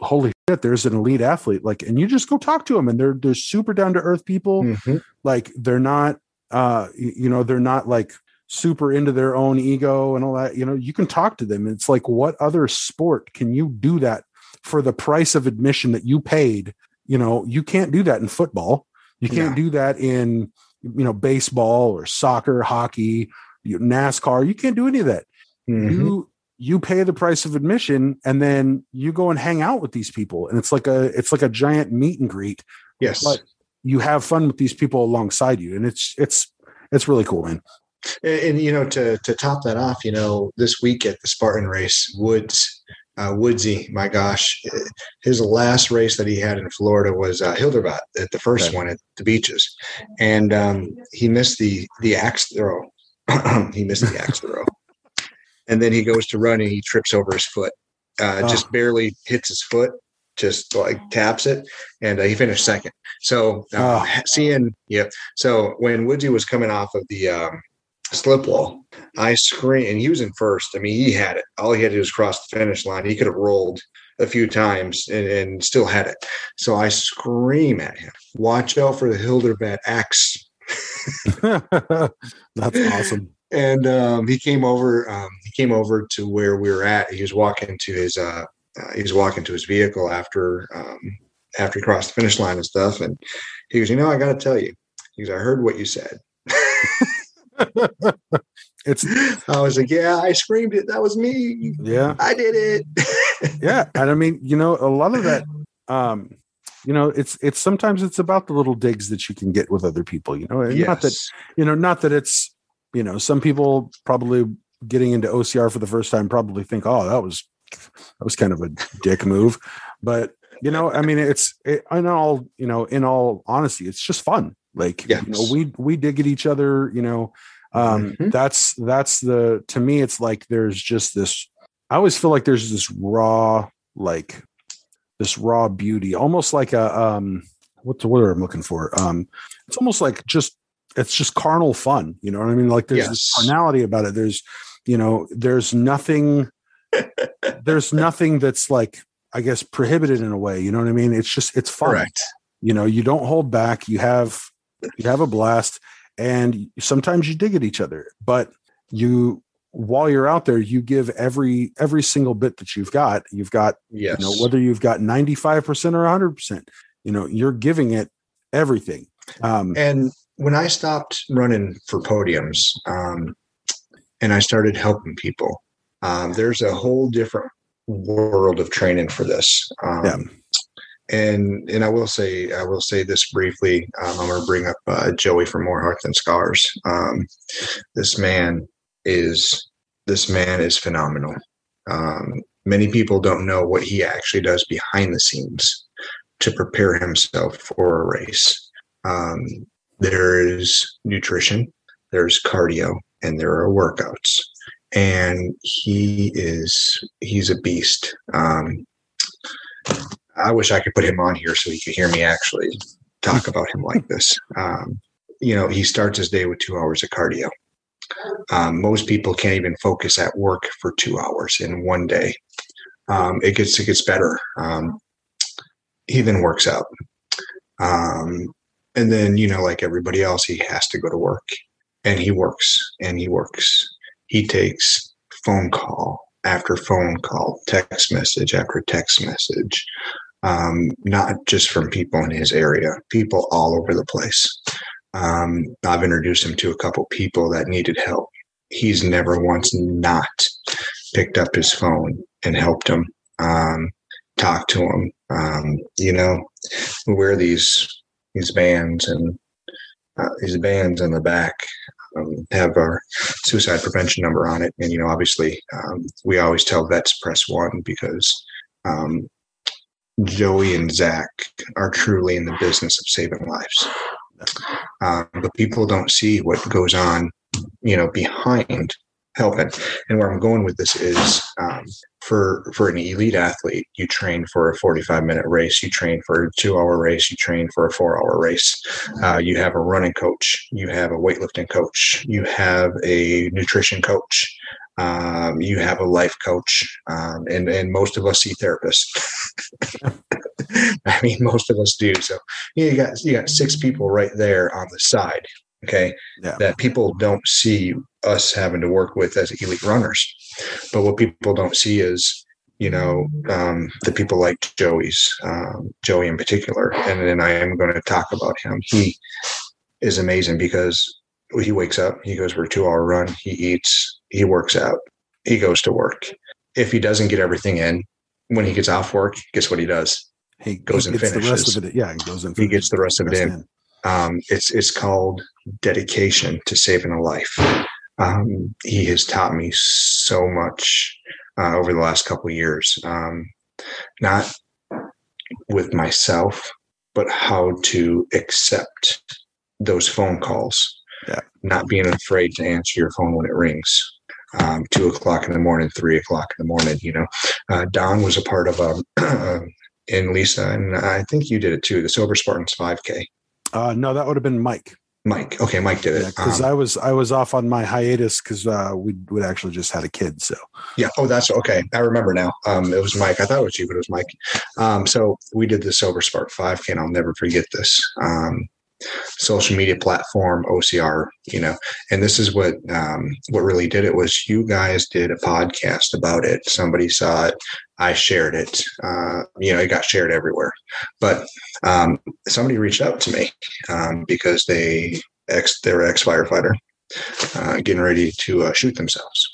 holy shit, there's an elite athlete. Like, and you just go talk to them and they're, they're super down to earth people. Mm-hmm. Like they're not, uh, you know, they're not like super into their own ego and all that, you know, you can talk to them. It's like, what other sport can you do that for the price of admission that you paid? You know, you can't do that in football. You can't yeah. do that in, you know, baseball or soccer, hockey, NASCAR. You can't do any of that. Mm-hmm. You you pay the price of admission and then you go and hang out with these people. And it's like a it's like a giant meet and greet yes. but you have fun with these people alongside you. And it's it's it's really cool man. And, and you know to to top that off you know this week at the spartan race woods uh, Woodsy, my gosh, his last race that he had in Florida was uh, Hyderabad at the first okay. one at the beaches, and um, he missed the the axe throw. he missed the axe throw, and then he goes to run and he trips over his foot, uh, oh. just barely hits his foot, just like taps it, and uh, he finished second. So uh, oh. seeing, yeah. So when Woodsy was coming off of the um, slip wall, I screamed, and he was in first. I mean, he had it. All he had to do was cross the finish line. He could have rolled a few times and, and still had it. So I scream at him, "Watch out for the Hyderabad axe." That's awesome and um, he came over. Um, he came over to where we were at. He was walking to his. Uh, uh, he was walking to his vehicle after um, after he crossed the finish line and stuff. And he goes, "You know, I got to tell you." He goes, "I heard what you said." it's. I was like, "Yeah, I screamed it. That was me. Yeah, I did it." yeah, and I mean, you know, a lot of that. Um, you know it's it's sometimes it's about the little digs that you can get with other people you know and yes. not that you know not that it's you know, some people probably getting into OCR for the first time probably think, oh, that was that was kind of a dick move. But you know, I mean, it's it, in all you know, in all honesty, it's just fun. Like yes. you know, we we dig at each other. You know, um, mm-hmm. that's that's the to me, it's like there's just this. I always feel like there's this raw, like this raw beauty, almost like a um, what's the word I'm looking for? Um, it's almost like just it's just carnal fun. You know what I mean? Like there's yes. this carnality about it. There's, you know, there's nothing, there's nothing that's like, I guess, prohibited in a way. You know what I mean? It's just, it's fun. Correct. You know, you don't hold back. You have, you have a blast and sometimes you dig at each other, but you, while you're out there, you give every, every single bit that you've got, you've got, yes. you know, whether you've got 95% or 100%, you know, you're giving it everything. Um, and when I stopped running for podiums um, and I started helping people, um, there's a whole different world of training for this. Um, yeah. And and I will say I will say this briefly. Um, I'm going to bring up uh, Joey from More Heart Than Scars. Um, this man is this man is phenomenal. Um, many people don't know what he actually does behind the scenes to prepare himself for a race. Um, there's nutrition, there's cardio, and there are workouts. And he is he's a beast. Um, I wish I could put him on here so he could hear me actually talk about him like this. Um, you know, he starts his day with two hours of cardio. Um, most people can't even focus at work for two hours in one day. Um, it gets it gets better. Um, he then works out, um, and then you know, like everybody else, he has to go to work, and he works and he works. He takes phone call after phone call, text message after text message, um, not just from people in his area, people all over the place. Um, I've introduced him to a couple people that needed help. He's never once not picked up his phone and helped them, um, talk to him. Um, you know, we wear these these bands and uh, these bands on the back um, have our suicide prevention number on it. And, you know, obviously, um, we always tell vets press one because um, Joey and Zach are truly in the business of saving lives. Um, but people don't see what goes on, you know, behind helping. And where I'm going with this is um, for for an elite athlete, you train for a 45 minute race, you train for a two hour race, you train for a four hour race. Uh, you have a running coach, you have a weightlifting coach, you have a nutrition coach. Um, you have a life coach, um, and and most of us see therapists. I mean, most of us do. So you got you got six people right there on the side okay yeah. that people don't see us having to work with as elite runners. But what people don't see is you know um, the people like joey's um, joey in particular and then i am going to talk about him. He is amazing because he wakes up he goes for a two hour run he eats he works out he goes to work. If he doesn't get everything in when he gets off work guess what he does? He goes he and finishes the rest of it yeah he goes and he gets the rest of it in. Um, it's it's called dedication to saving a life. Um, he has taught me so much uh, over the last couple of years, um, not with myself, but how to accept those phone calls. Yeah. Not being afraid to answer your phone when it rings. Um, two o'clock in the morning, three o'clock in the morning. You know, uh, Don was a part of a, and Lisa, and I think you did it too. The Sober Spartans 5K. Uh, no, that would have been Mike. Mike. Okay, Mike did it. Because yeah, um, I was I was off on my hiatus because uh, we would actually just had a kid. So yeah. Oh, that's okay. I remember now. Um, it was Mike. I thought it was you, but it was Mike. Um, so we did the Sober Spark 5K, and I'll never forget this. Um, social media platform OCR, you know, and this is what um, what really did it was you guys did a podcast about it. Somebody saw it. I shared it. Uh, you know, it got shared everywhere. But um, somebody reached out to me um, because they ex they were ex firefighter uh, getting ready to uh, shoot themselves.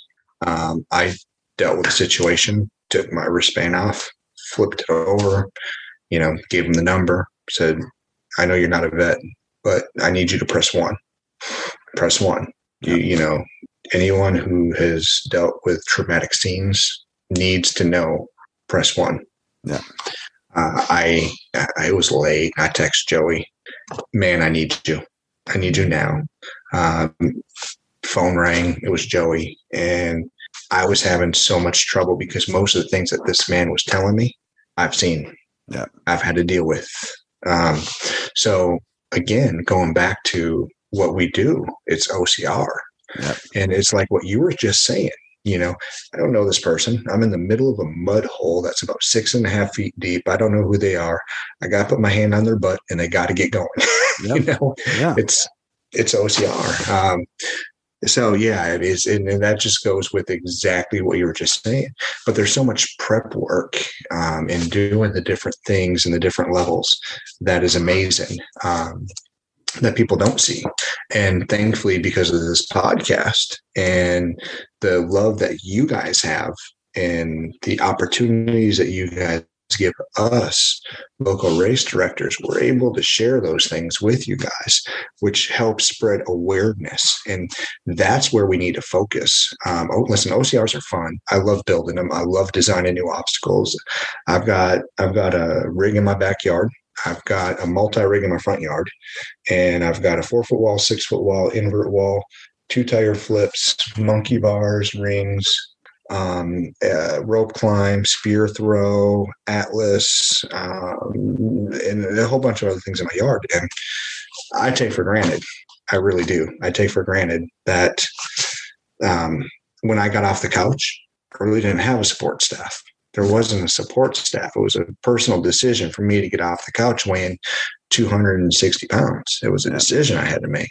Um, I dealt with the situation, took my wristband off, flipped it over, you know, gave them the number, said, I know you're not a vet, but I need you to press one. Press one. You, you know, anyone who has dealt with traumatic scenes needs to know press one. Yeah. Uh, I I was late. I text Joey, man, I need you. I need you now. Um, phone rang. It was Joey, and I was having so much trouble because most of the things that this man was telling me, I've seen. Yeah, I've had to deal with. Um, so again, going back to what we do, it's OCR, yeah. and it's like what you were just saying you know, I don't know this person. I'm in the middle of a mud hole that's about six and a half feet deep. I don't know who they are. I got to put my hand on their butt and they got to get going. Yep. you know, yeah. it's it's OCR. Um, so yeah, it is, and, and, that just goes with exactly what you were just saying. But there's so much prep work um, in doing the different things and the different levels that is amazing. Um, that people don't see. And thankfully, because of this podcast and the love that you guys have and the opportunities that you guys give us local race directors we're able to share those things with you guys which helps spread awareness. And that's where we need to focus. Um, oh, listen ocrs are fun. I love building them. I love designing new obstacles. I've got i've got a rig in my backyard. I've got a multi rig in my front yard, and I've got a four foot wall, six foot wall, invert wall, two tire flips, monkey bars, rings, um, uh, rope climb, spear throw, atlas, um, and a whole bunch of other things in my yard. And I take for granted I really do. I take for granted that um, when I got off the couch, I really didn't have a support staff. There wasn't a support staff. It was a personal decision for me to get off the couch weighing 260 pounds. It was a decision I had to make.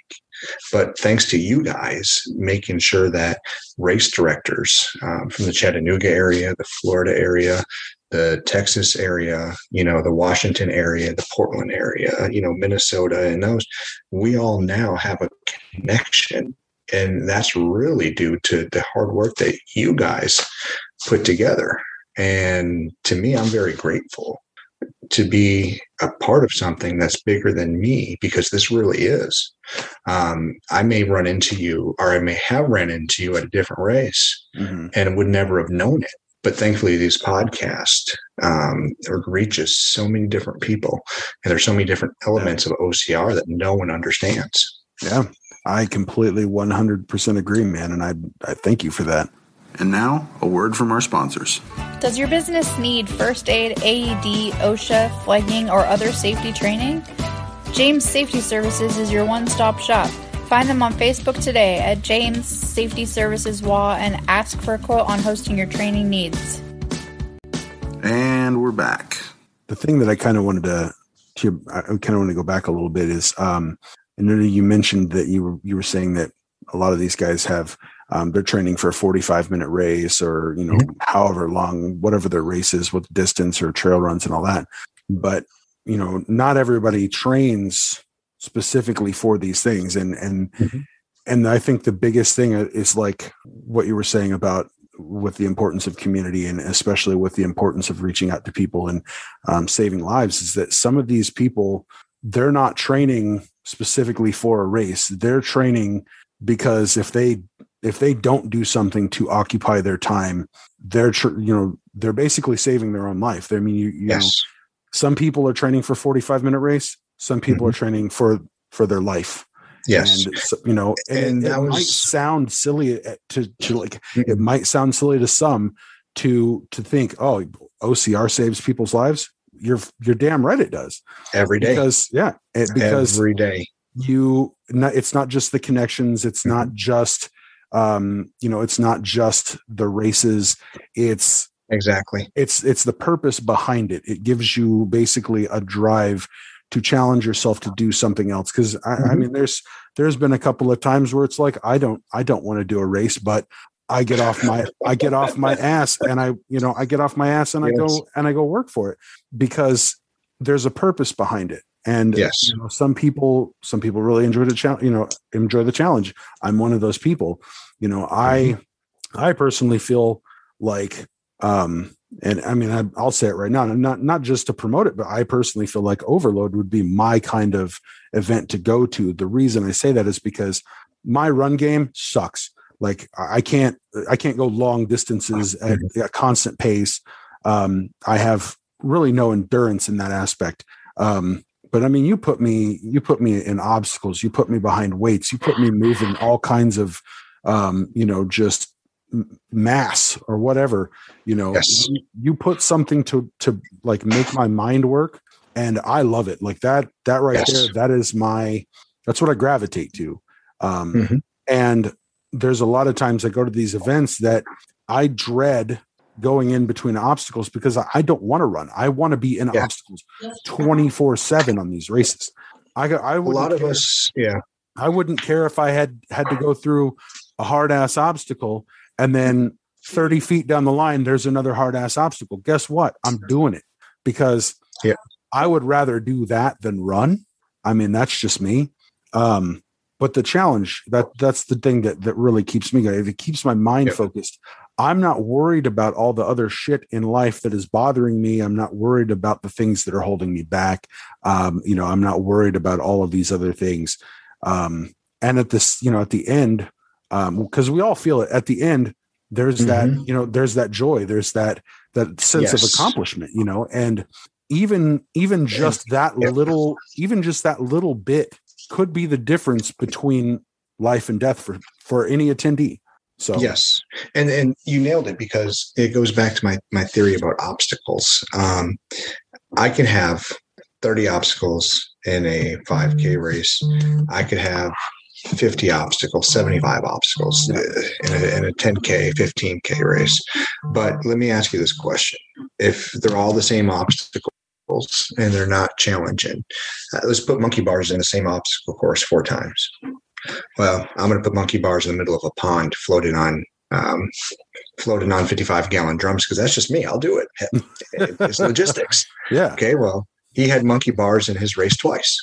But thanks to you guys making sure that race directors um, from the Chattanooga area, the Florida area, the Texas area, you know, the Washington area, the Portland area, you know, Minnesota, and those, we all now have a connection. And that's really due to the hard work that you guys put together. And to me, I'm very grateful to be a part of something that's bigger than me because this really is. Um, I may run into you or I may have ran into you at a different race mm-hmm. and would never have known it. But thankfully, these podcasts um, reaches so many different people, and there's so many different elements of OCR that no one understands. Yeah, I completely 100% agree, man, and I I thank you for that. And now, a word from our sponsors. Does your business need first aid, AED, OSHA, flagging, or other safety training? James Safety Services is your one stop shop. Find them on Facebook today at James Safety Services WA and ask for a quote on hosting your training needs. And we're back. The thing that I kind of wanted to, to I kind of want to go back a little bit is, um, I know you mentioned that you were you were saying that a lot of these guys have um, they're training for a 45 minute race or you know mm-hmm. however long whatever their race is with distance or trail runs and all that but you know not everybody trains specifically for these things and and mm-hmm. and i think the biggest thing is like what you were saying about with the importance of community and especially with the importance of reaching out to people and um, saving lives is that some of these people they're not training specifically for a race they're training because if they if they don't do something to occupy their time, they're tr- you know they're basically saving their own life. I mean, you, you yes. know, some people are training for forty five minute race. Some people mm-hmm. are training for for their life. Yes, and you know, and, and it was... might sound silly to to like mm-hmm. it might sound silly to some to to think, oh, OCR saves people's lives. You're you're damn right it does every day because yeah, it, because every day you not, it's not just the connections it's mm-hmm. not just um you know it's not just the races it's exactly it's it's the purpose behind it it gives you basically a drive to challenge yourself to do something else because I, mm-hmm. I mean there's there's been a couple of times where it's like i don't i don't want to do a race but I get off my I get off my ass and I you know I get off my ass and yes. I go and I go work for it because there's a purpose behind it. And yes, you know, some people, some people really enjoy the challenge. You know, enjoy the challenge. I'm one of those people. You know, I, mm-hmm. I personally feel like, um, and I mean, I, will say it right now, not not just to promote it, but I personally feel like Overload would be my kind of event to go to. The reason I say that is because my run game sucks. Like I can't, I can't go long distances at a constant pace. Um, I have really no endurance in that aspect. Um, but I mean, you put me, you put me in obstacles, you put me behind weights, you put me moving all kinds of, um, you know, just mass or whatever, you know, yes. you, put something to, to like make my mind work. And I love it. Like that, that right yes. there, that is my, that's what I gravitate to. Um, mm-hmm. and there's a lot of times I go to these events that I dread going in between obstacles because I don't want to run. I want to be in yeah. obstacles 24 7 on these races. I, I a lot of us, yeah. I wouldn't care if I had had to go through a hard ass obstacle and then 30 feet down the line, there's another hard ass obstacle. Guess what? I'm doing it because yeah. I would rather do that than run. I mean, that's just me. Um, but the challenge that that's the thing that that really keeps me going. It keeps my mind yeah. focused I'm not worried about all the other shit in life that is bothering me. I'm not worried about the things that are holding me back. Um, you know, I'm not worried about all of these other things. Um, and at this, you know, at the end, because um, we all feel it at the end, there's mm-hmm. that, you know, there's that joy, there's that that sense yes. of accomplishment, you know, and even even just that yeah. little, even just that little bit could be the difference between life and death for for any attendee so yes, and and you nailed it because it goes back to my my theory about obstacles. Um, I can have 30 obstacles in a 5K race. I could have 50 obstacles, 75 obstacles uh, in a, in a 10K, 15K race. But let me ask you this question if they're all the same obstacles and they're not challenging, uh, let's put monkey bars in the same obstacle course four times. Well, I'm going to put monkey bars in the middle of a pond floating on um, floating on 55 gallon drums because that's just me. I'll do it. It's logistics. yeah. Okay. Well, he had monkey bars in his race twice.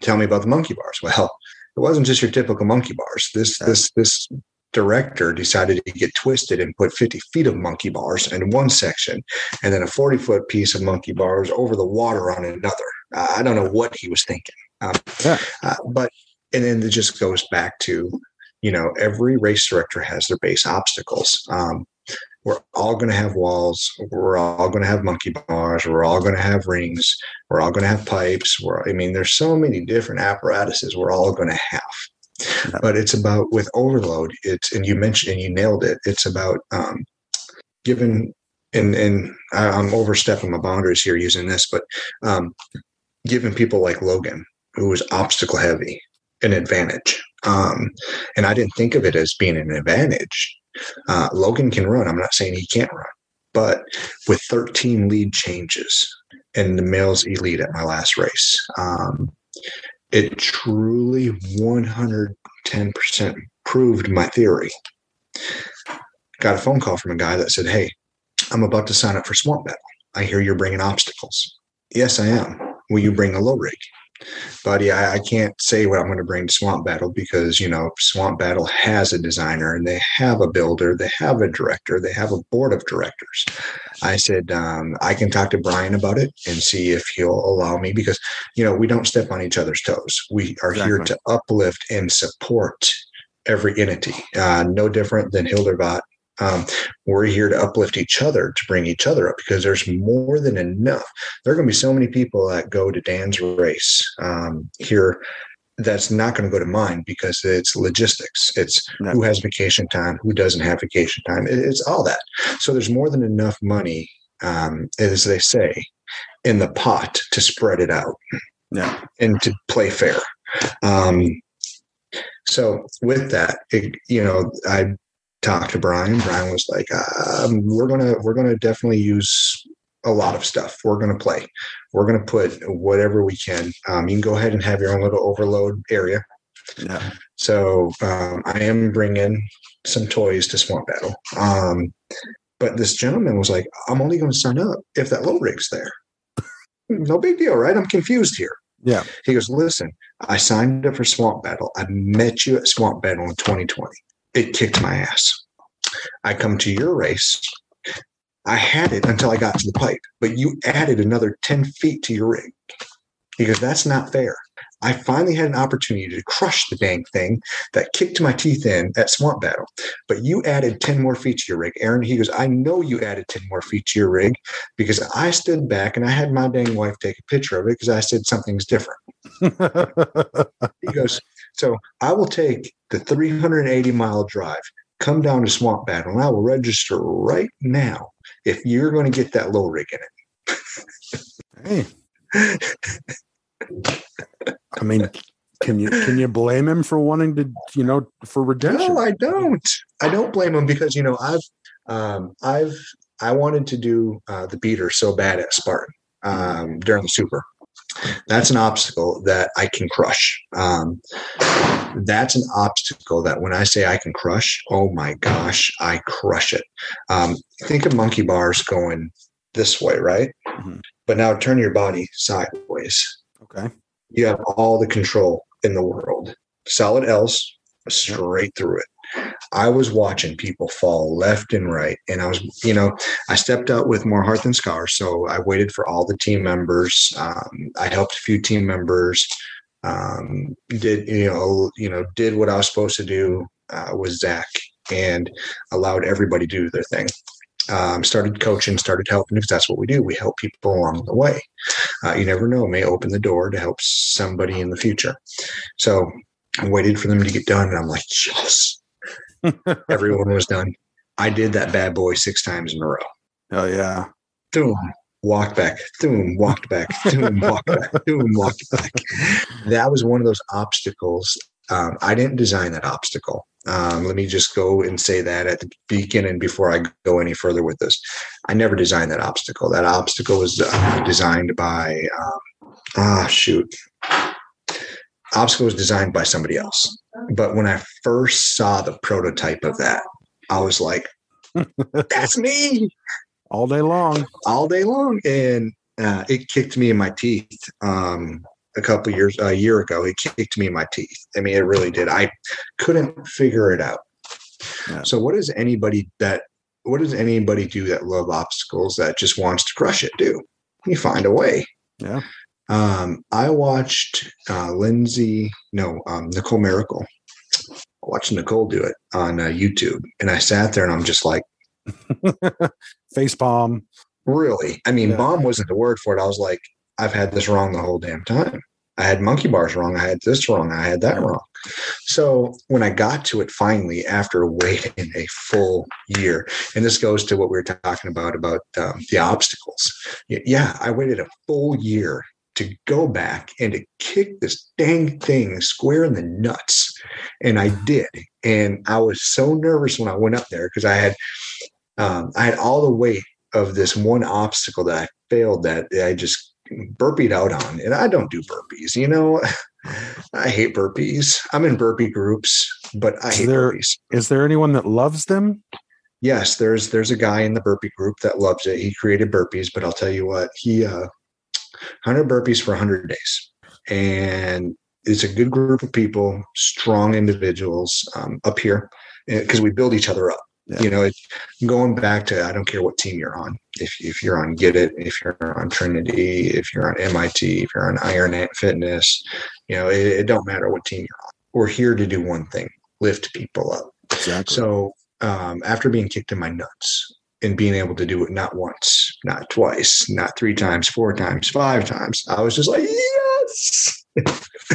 Tell me about the monkey bars. Well, it wasn't just your typical monkey bars. This yeah. this this director decided to get twisted and put 50 feet of monkey bars in one section and then a 40 foot piece of monkey bars over the water on another. Uh, I don't know what he was thinking. Um, yeah. uh, but, and then it just goes back to, you know, every race director has their base obstacles. Um, we're all going to have walls. We're all going to have monkey bars. We're all going to have rings. We're all going to have pipes. We're, I mean, there's so many different apparatuses we're all going to have. But it's about with overload. It's and you mentioned and you nailed it. It's about um, giving and and I'm overstepping my boundaries here using this, but um, giving people like Logan, who was obstacle heavy, an advantage. Um, and I didn't think of it as being an advantage uh, Logan can run. I'm not saying he can't run, but with 13 lead changes and the males elite at my last race, um, it truly 110% proved my theory. Got a phone call from a guy that said, Hey, I'm about to sign up for Swamp Battle. I hear you're bringing obstacles. Yes, I am. Will you bring a low rig? Buddy, I, I, can't say what I'm going to bring to Swamp Battle because, you know, Swamp Battle has a designer and they have a builder, they have a director, they have a board of directors. I said, um, I can talk to Brian about it and see if he'll allow me because, you know, we don't step on each other's toes. We are exactly. here to uplift and support every entity, uh, no different than Hilderbot um, we're here to uplift each other to bring each other up because there's more than enough. There are going to be so many people that go to dan's race um, here that's not going to go to mine because it's logistics. It's no. who has vacation time who doesn't have vacation time. It, it's all that. So there's more than enough money um, as they say in the pot to spread it out yeah. and to play fair. Um, so with that, it, you know, I talked to Brian. Brian was like, um, "We're gonna we're gonna definitely use a lot of stuff. We're gonna play. We're gonna put whatever we can. Um, you can go ahead and have your own little overload area." Yeah. So um, I am bringing some toys to Swamp Battle. Um, but this gentleman was like, "I'm only going to sign up if that low rig's there." no big deal, right? I'm confused here. Yeah. He goes, "Listen, I signed up for Swamp Battle. I met you at Swamp Battle in 2020 it kicked my ass. I come to your race. I had it until I got to the pipe, but you added another 10 feet to your rig because that's not fair. I finally had an opportunity to crush the dang thing that kicked my teeth in at Swamp Battle. But you added 10 more feet to your rig. Aaron, he goes, I know you added 10 more feet to your rig because I stood back and I had my dang wife take a picture of it because I said something's different. he goes, So I will take the 380 mile drive, come down to Swamp Battle, and I will register right now if you're going to get that low rig in it. hey. I mean, can you can you blame him for wanting to, you know, for redemption? No, I don't. I don't blame him because you know I've um, I've I wanted to do uh, the beater so bad at Spartan um, during the Super. That's an obstacle that I can crush. Um, that's an obstacle that when I say I can crush, oh my gosh, I crush it. Um, think of monkey bars going this way, right? Mm-hmm. But now turn your body sideways. Okay you have all the control in the world. Solid L's straight through it. I was watching people fall left and right. And I was, you know, I stepped out with more heart than scars. So I waited for all the team members. Um, I helped a few team members. Um, did you know, you know, did what I was supposed to do uh, with Zach and allowed everybody to do their thing um, started coaching, started helping because that's what we do. We help people along the way. Uh, you never know, may open the door to help somebody in the future. So I waited for them to get done, and I'm like, yes. Everyone was done. I did that bad boy six times in a row. Oh yeah. Boom. Walked back, boom, walked back, boom, walked back, boom, walked back. That was one of those obstacles um, I didn't design that obstacle. Um, let me just go and say that at the beginning before I go any further with this. I never designed that obstacle. That obstacle was uh, designed by, um, ah, shoot. Obstacle was designed by somebody else. But when I first saw the prototype of that, I was like, that's me! All day long, all day long. And uh, it kicked me in my teeth. Um, a couple years a year ago. It kicked me in my teeth. I mean it really did. I couldn't figure it out. Yeah. so what does anybody that what does anybody do that love obstacles that just wants to crush it? Do. You find a way. Yeah um i watched uh lindsay no um nicole Mericle I watched nicole do it on uh, youtube and i sat there and i'm just like face palm really i mean yeah. bomb wasn't the word for it i was like I've had this wrong the whole damn time. I had monkey bars wrong. I had this wrong. I had that wrong. So when I got to it finally, after waiting a full year, and this goes to what we were talking about about um, the obstacles. Yeah, I waited a full year to go back and to kick this dang thing square in the nuts, and I did. And I was so nervous when I went up there because I had um, I had all the weight of this one obstacle that I failed that I just burpeed out on. And I don't do burpees, you know. I hate burpees. I'm in burpee groups, but I hate there, burpees. Is there anyone that loves them? Yes, there's there's a guy in the burpee group that loves it. He created burpees, but I'll tell you what, he uh 100 burpees for 100 days. And it's a good group of people, strong individuals um, up here because we build each other up. Yeah. You know, it, going back to I don't care what team you're on. If if you're on Get It, if you're on Trinity, if you're on MIT, if you're on Iron Ant Fitness, you know, it, it don't matter what team you're on. We're here to do one thing: lift people up. Exactly. So um, after being kicked in my nuts and being able to do it not once, not twice, not three times, four times, five times, I was just like, yes.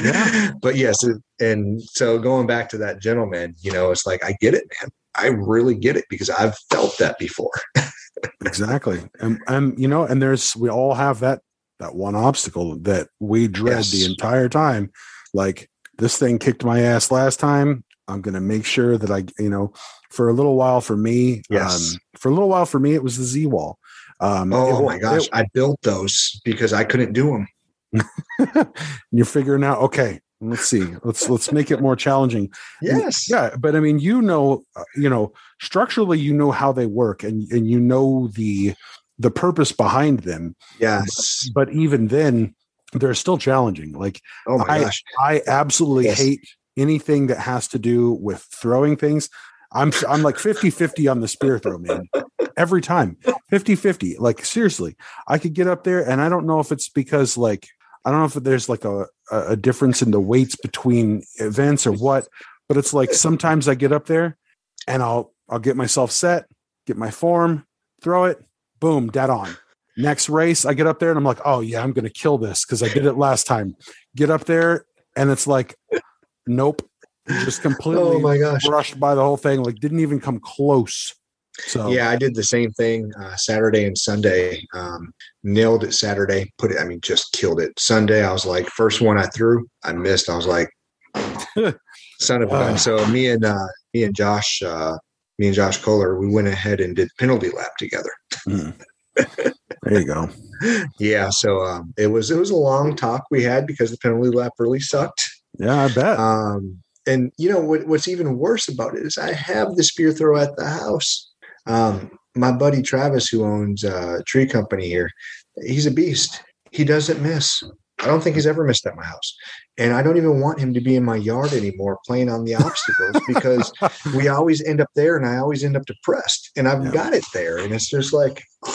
yeah. But yes, and so going back to that gentleman, you know, it's like I get it, man. I really get it because I've felt that before. exactly. And and you know, and there's we all have that that one obstacle that we dread yes. the entire time. Like this thing kicked my ass last time. I'm gonna make sure that I, you know, for a little while for me, yes. Um, for a little while for me, it was the Z wall. Um, oh it, my gosh, it, I built those because I couldn't do them. you're figuring out, okay, let's see let's let's make it more challenging. Yes. and, yeah but i mean you know uh, you know structurally you know how they work and and you know the the purpose behind them. Yes. but, but even then they're still challenging. Like oh my I, gosh. I absolutely yes. hate anything that has to do with throwing things i'm i'm like 50 50 on the spear throw man every time 50 50 like seriously i could get up there and i don't know if it's because like I don't know if there's like a, a difference in the weights between events or what, but it's like sometimes I get up there and I'll I'll get myself set, get my form, throw it, boom, dead on. Next race, I get up there and I'm like, oh yeah, I'm gonna kill this because I did it last time. Get up there and it's like, nope, just completely oh my gosh. brushed by the whole thing, like didn't even come close. So yeah, I did the same thing uh, Saturday and Sunday. Um, nailed it Saturday, put it. I mean, just killed it. Sunday, I was like, first one I threw, I missed. I was like, son of a gun. So me and uh, me and Josh, uh, me and Josh Kohler, we went ahead and did penalty lap together. Mm. There you go. yeah, so um, it was it was a long talk we had because the penalty lap really sucked. Yeah, I bet. Um, and you know what, what's even worse about it is I have the spear throw at the house. Um, my buddy Travis, who owns a tree company here, he's a beast. He doesn't miss. I don't think he's ever missed at my house. And I don't even want him to be in my yard anymore playing on the obstacles because we always end up there and I always end up depressed. And I've yeah. got it there. And it's just like,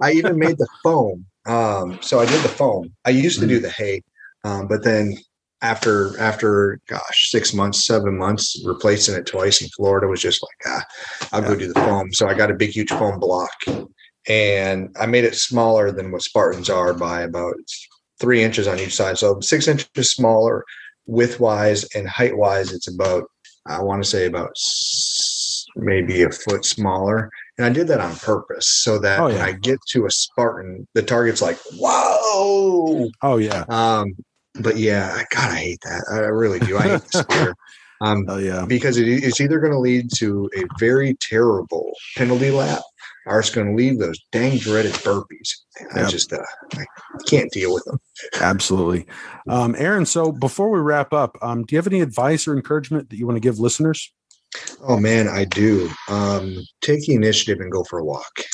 I even made the foam. Um, so I did the foam. I used to do mm-hmm. the hay, um, but then after after gosh six months seven months replacing it twice in florida was just like ah i'll yeah. go do the foam. So i got a big huge foam block and i made it smaller than what spartans are by about three inches on each side. So six inches smaller width wise and height wise it's about i want to say about maybe a foot smaller. And i did that on purpose so that oh, yeah. when i get to a spartan the target's like whoa! Oh yeah. Um but yeah, God, I hate that. I really do. I hate the spear. Um, oh yeah, because it, it's either going to lead to a very terrible penalty lap, or it's going to leave those dang dreaded burpees. I yep. just uh, I can't deal with them. Absolutely, um, Aaron. So before we wrap up, um, do you have any advice or encouragement that you want to give listeners? Oh man, I do. Um, take the initiative and go for a walk.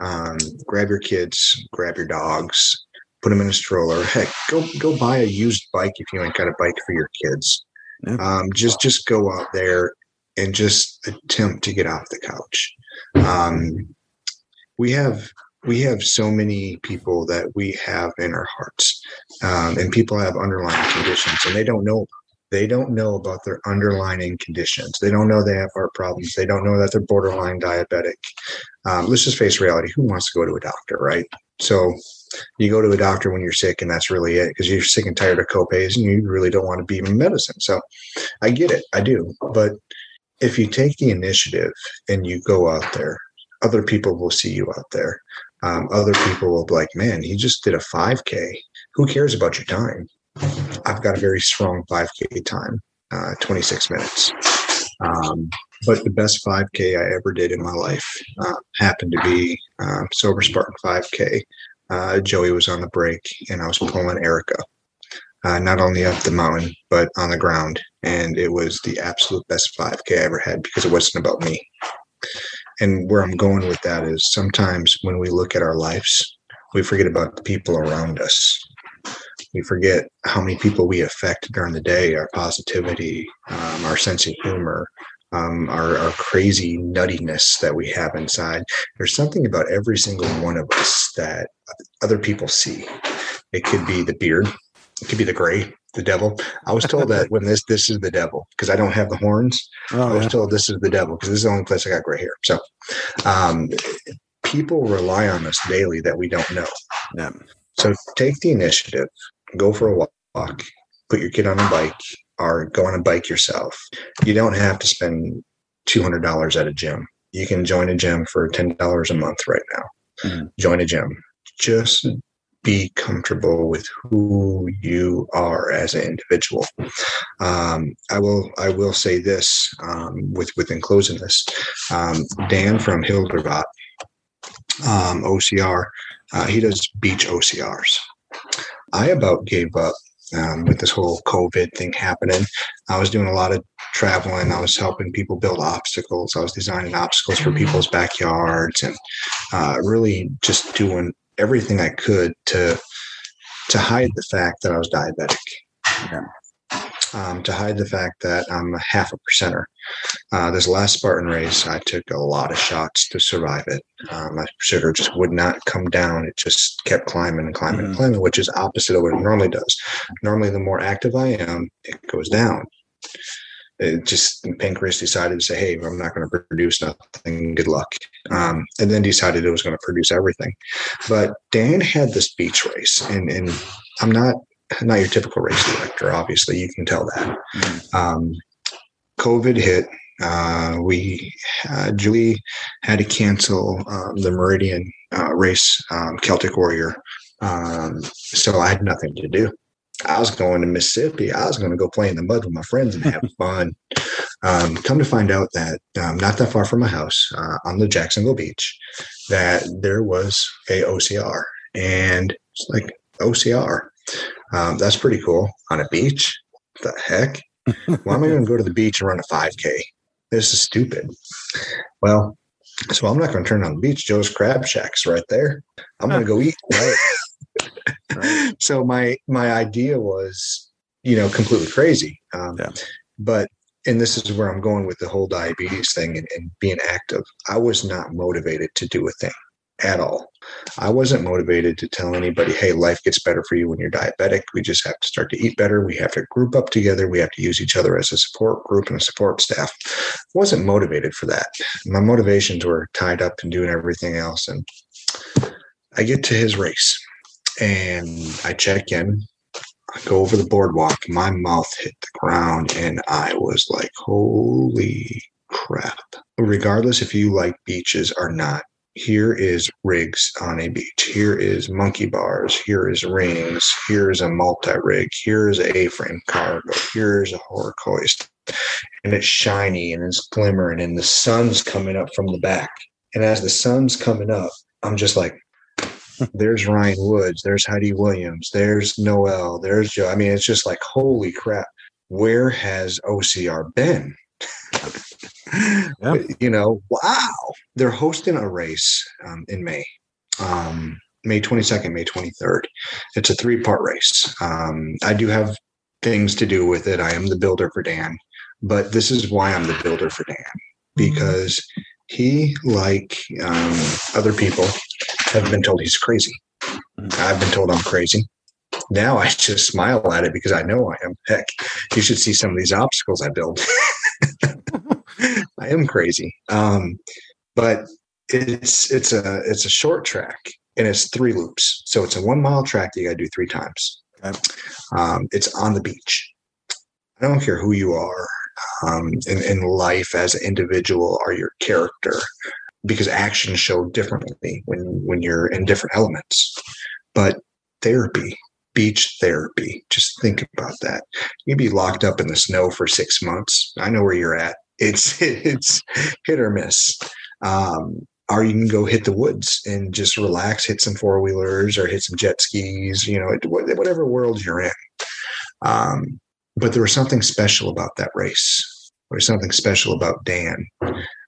Um, grab your kids, grab your dogs, put them in a stroller. Heck, go go buy a used bike if you ain't got a bike for your kids. Yeah. Um, just just go out there and just attempt to get off the couch. Um, we have we have so many people that we have in our hearts, um, and people have underlying conditions, and they don't know. They don't know about their underlying conditions. They don't know they have heart problems. They don't know that they're borderline diabetic. Um, let's just face reality. Who wants to go to a doctor, right? So you go to a doctor when you're sick and that's really it because you're sick and tired of copays and you really don't want to be in medicine. So i get it i do. But if you take the initiative and you go out there other people will see you out there. Um, other people will be like man he just did a 5k who cares about your time? I've got a very strong 5k time uh, 26 minutes. Um, but the best 5k i ever did in my life uh, happened to be uh, sober spartan 5k uh, Joey was on the brake and I was pulling Erica, uh, not only up the mountain, but on the ground. And it was the absolute best 5K I ever had because it wasn't about me. And where I'm going with that is sometimes when we look at our lives, we forget about the people around us. We forget how many people we affect during the day, our positivity, um, our sense of humor, um, our, our crazy nuttiness that we have inside. There's something about every single one of us that other people see. It could be the beard, it could be the gray, the devil. I was told that when this this is the devil because I don't have the horns. Oh, I was yeah. told this is the devil because this is the only place I got gray hair. So, um, people rely on us daily that we don't know. Yeah. So take the initiative, go for a walk, put your kid on a bike, or go on a bike yourself. You don't have to spend $200 at a gym. You can join a gym for $10 a month right now. Mm-hmm. Join a gym. Just be comfortable with who you are as an individual. Um, I will I will say this um, with within closing this. Um, Dan from Hildervat um, OCR, uh, he does beach OCRs. I about gave up um, with this whole COVID thing happening. I was doing a lot of traveling. I was helping people build obstacles. I was designing obstacles for people's backyards and uh, really just doing everything I could to to hide the fact that I was diabetic. Yeah um, to hide the fact that I'm a half a percenter. Uh, this last Spartan race, I took a lot of shots to survive it. Um, my sugar just would not come down. It just kept climbing and climbing mm-hmm. and climbing, which is opposite of what it normally does. Normally, the more active I am, it goes down. It just pancreas decided to say, "Hey, I'm not going to produce nothing. Good luck," um, and then decided it was going to produce everything. But Dan had this beach race, and and I'm not not your typical race director. Obviously, you can tell that. Mm-hmm. Um, COVID hit. Uh, we uh, Julie had to cancel um, the Meridian uh, race, um, Celtic Warrior. Um, so I had nothing to do. I was going to Mississippi. I was going to go play in the mud with my friends and have fun. Um, come to find out that um, not that far from my house, uh, on the Jacksonville beach, that there was a OCR, and it's like OCR. Um, that's pretty cool. On a beach? The heck? Why am I going to go to the beach and run a 5K? This is stupid. Well, so I'm not going to turn on the beach. Joe's Crab Shack's right there. I'm going to go eat. Right. right. So my my idea was, you know, completely crazy. Um, yeah. But and this is where I'm going with the whole diabetes thing and, and being active. I was not motivated to do a thing at all. I wasn't motivated to tell anybody, hey, life gets better for you when you're diabetic. We just have to start to eat better. We have to group up together. We have to use each other as a support group and a support staff. I wasn't motivated for that. My motivations were tied up in doing everything else. And I get to his race and I check in. I go over the boardwalk. My mouth hit the ground and I was like, holy crap. Regardless if you like beaches or not, here is rigs on a beach. Here is monkey bars. Here is rings. Here's a multi rig. Here's a A-frame cargo. Here's a Herc hoist, and it's shiny and it's glimmering, and the sun's coming up from the back. And as the sun's coming up, I'm just like, there's Ryan Woods, there's Heidi Williams, there's Noel, there's Joe. I mean, it's just like, holy crap, where has OCR been? yep. You know, wow. They're hosting a race um, in May, um, May 22nd, May 23rd. It's a three part race. Um, I do have things to do with it. I am the builder for Dan, but this is why I'm the builder for Dan mm-hmm. because he, like um, other people, have been told he's crazy. Mm-hmm. I've been told I'm crazy. Now I just smile at it because I know I am. Heck, you should see some of these obstacles I build. I am crazy. Um, but it's it's a it's a short track and it's three loops. So it's a one mile track that you got to do three times. Okay. Um, it's on the beach. I don't care who you are um, in, in life as an individual or your character, because actions show differently when when you're in different elements. But therapy, beach therapy, just think about that. You'd be locked up in the snow for six months. I know where you're at it's it's hit or miss. Um, or you can go hit the woods and just relax, hit some four wheelers or hit some jet skis, you know, whatever world you're in. Um, but there was something special about that race. There's something special about Dan.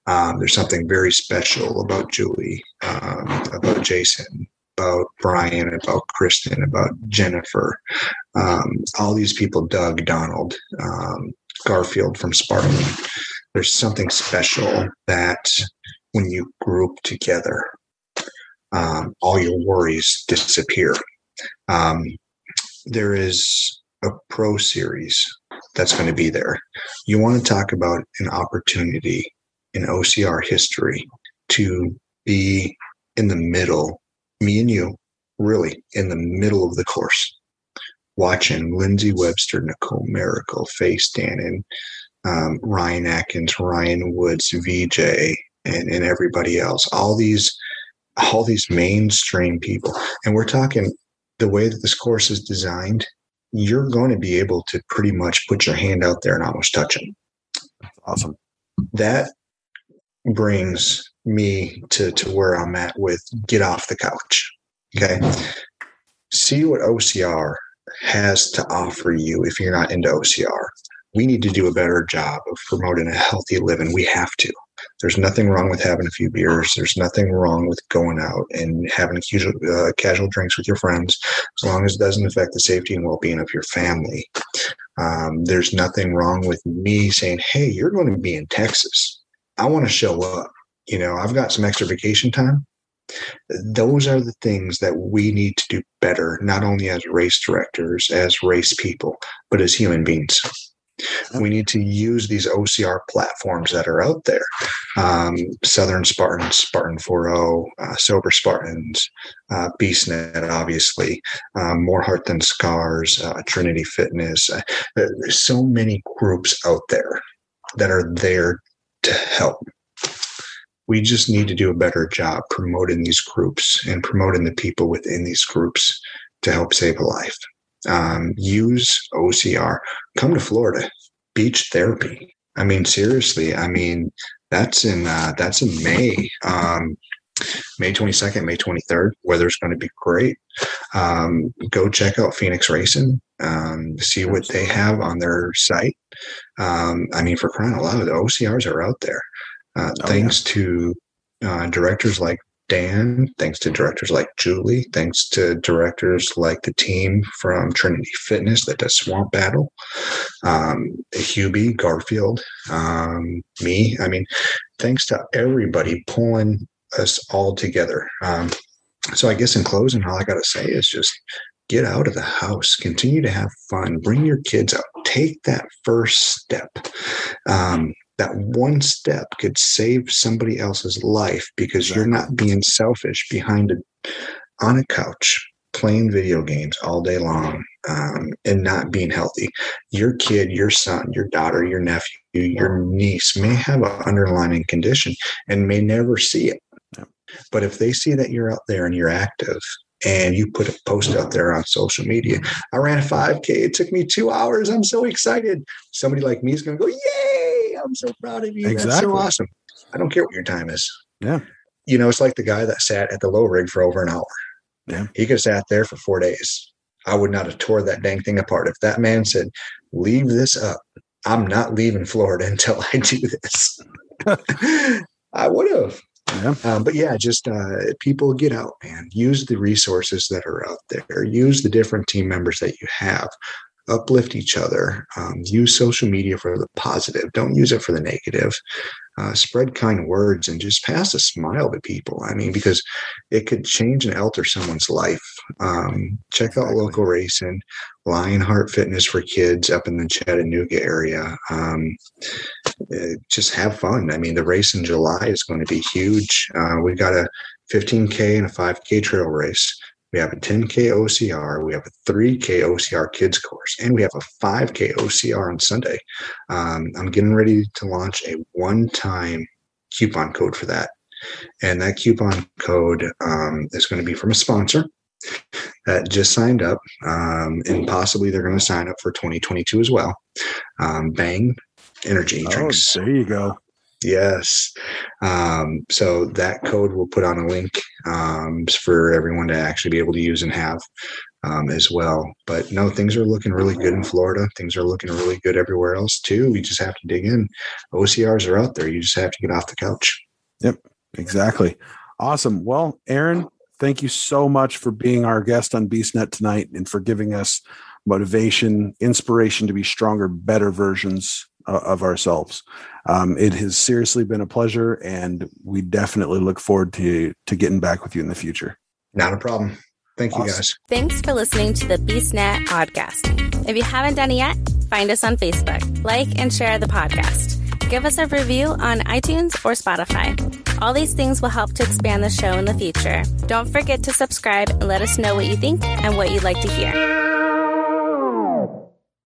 Um, there's something very special about Julie, um, about Jason, about Brian, about Kristen, about Jennifer. Um, all these people, Doug, Donald, um, Garfield from Spartan there's something special that when you group together, um, all your worries disappear. Um, there is a pro series that's going to be there. You want to talk about an opportunity in OCR history to be in the middle, me and you, really in the middle of the course, watching Lindsay Webster, Nicole Mericle, Faye Stenning, um, Ryan Atkins, Ryan Woods, VJ, and, and everybody else. All these, all these mainstream people, and we're talking the way that this course is designed. You're going to be able to pretty much put your hand out there and almost touch them. Awesome. That brings me to to where I'm at with get off the couch. Okay. See what OCR has to offer you if you're not into OCR we need to do a better job of promoting a healthy living. We have to. There's nothing wrong with having a few beers. There's nothing wrong with going out and having casual, uh, casual drinks with your friends, as long as it doesn't affect the safety and well-being of your family. Um, there's nothing wrong with me saying, "Hey, you're going to be in Texas. I want to show up. You know, I've got some extra vacation time." Those are the things that we need to do better, not only as race directors, as race people, but as human beings. We need to use these OCR platforms that are out there. Um, Southern Spartans, Spartan 4.0, uh, Sober Spartans, uh, BeastNet, obviously, um, More Heart Than Scars, uh, Trinity Fitness. Uh, there's so many groups out there that are there to help. We just need to do a better job promoting these groups and promoting the people within these groups to help save a life um, use OCR. Come to Florida, beach therapy. I mean, seriously. I mean, that's in uh, that's in May, um, May twenty second, May twenty third. Weather's going to be great. Um, go check out Phoenix Racing. Um, see what they have on their site. Um, I mean, for crying out loud, the OCRs are out there. Uh, oh, thanks yeah. to uh, directors like Dan, thanks to directors like Julie, thanks to directors like the team from Trinity Fitness that does Swamp Battle, um, Hubie, Garfield, um, me. I mean, thanks to everybody pulling us all together. Um, so I guess in closing, all I got to say is just get out of the house, continue to have fun, bring your kids out, take that first step. Um, that one step could save somebody else's life because you're not being selfish behind a on a couch playing video games all day long um, and not being healthy. Your kid, your son, your daughter, your nephew, your niece may have an underlying condition and may never see it. But if they see that you're out there and you're active and you put a post out there on social media, I ran a 5K. It took me two hours. I'm so excited. Somebody like me is going to go, Yay! I'm so proud of you. Exactly. That's so awesome. I don't care what your time is. Yeah. You know, it's like the guy that sat at the low rig for over an hour. Yeah. He could have sat there for four days. I would not have tore that dang thing apart. If that man said, leave this up, I'm not leaving Florida until I do this. I would have. Yeah. Um, but yeah, just uh, people get out, man. Use the resources that are out there. Use the different team members that you have uplift each other. Um, use social media for the positive. Don't use it for the negative. Uh, spread kind words and just pass a smile to people. I mean, because it could change and alter someone's life. Um, check exactly. out local racing, Lionheart Fitness for kids up in the Chattanooga area. Um, uh, just have fun. I mean, the race in July is going to be huge. Uh, we got a 15K and a 5K trail race. We have a 10K OCR, we have a 3K OCR kids course, and we have a 5K OCR on Sunday. Um, I'm getting ready to launch a one time coupon code for that. And that coupon code um, is going to be from a sponsor that just signed up, um, and possibly they're going to sign up for 2022 as well. Um, Bang Energy oh, drinks. There you go. Yes. Um, so that code we'll put on a link um, for everyone to actually be able to use and have um, as well. But no, things are looking really good in Florida. Things are looking really good everywhere else too. We just have to dig in. OCRs are out there. You just have to get off the couch. Yep, exactly. Awesome. Well, Aaron, thank you so much for being our guest on BeastNet tonight and for giving us motivation, inspiration to be stronger, better versions uh, of ourselves. Um, it has seriously been a pleasure, and we definitely look forward to to getting back with you in the future. Not a problem. Thank awesome. you, guys. Thanks for listening to the BeastNet podcast. If you haven't done it yet, find us on Facebook, like and share the podcast. Give us a review on iTunes or Spotify. All these things will help to expand the show in the future. Don't forget to subscribe and let us know what you think and what you'd like to hear.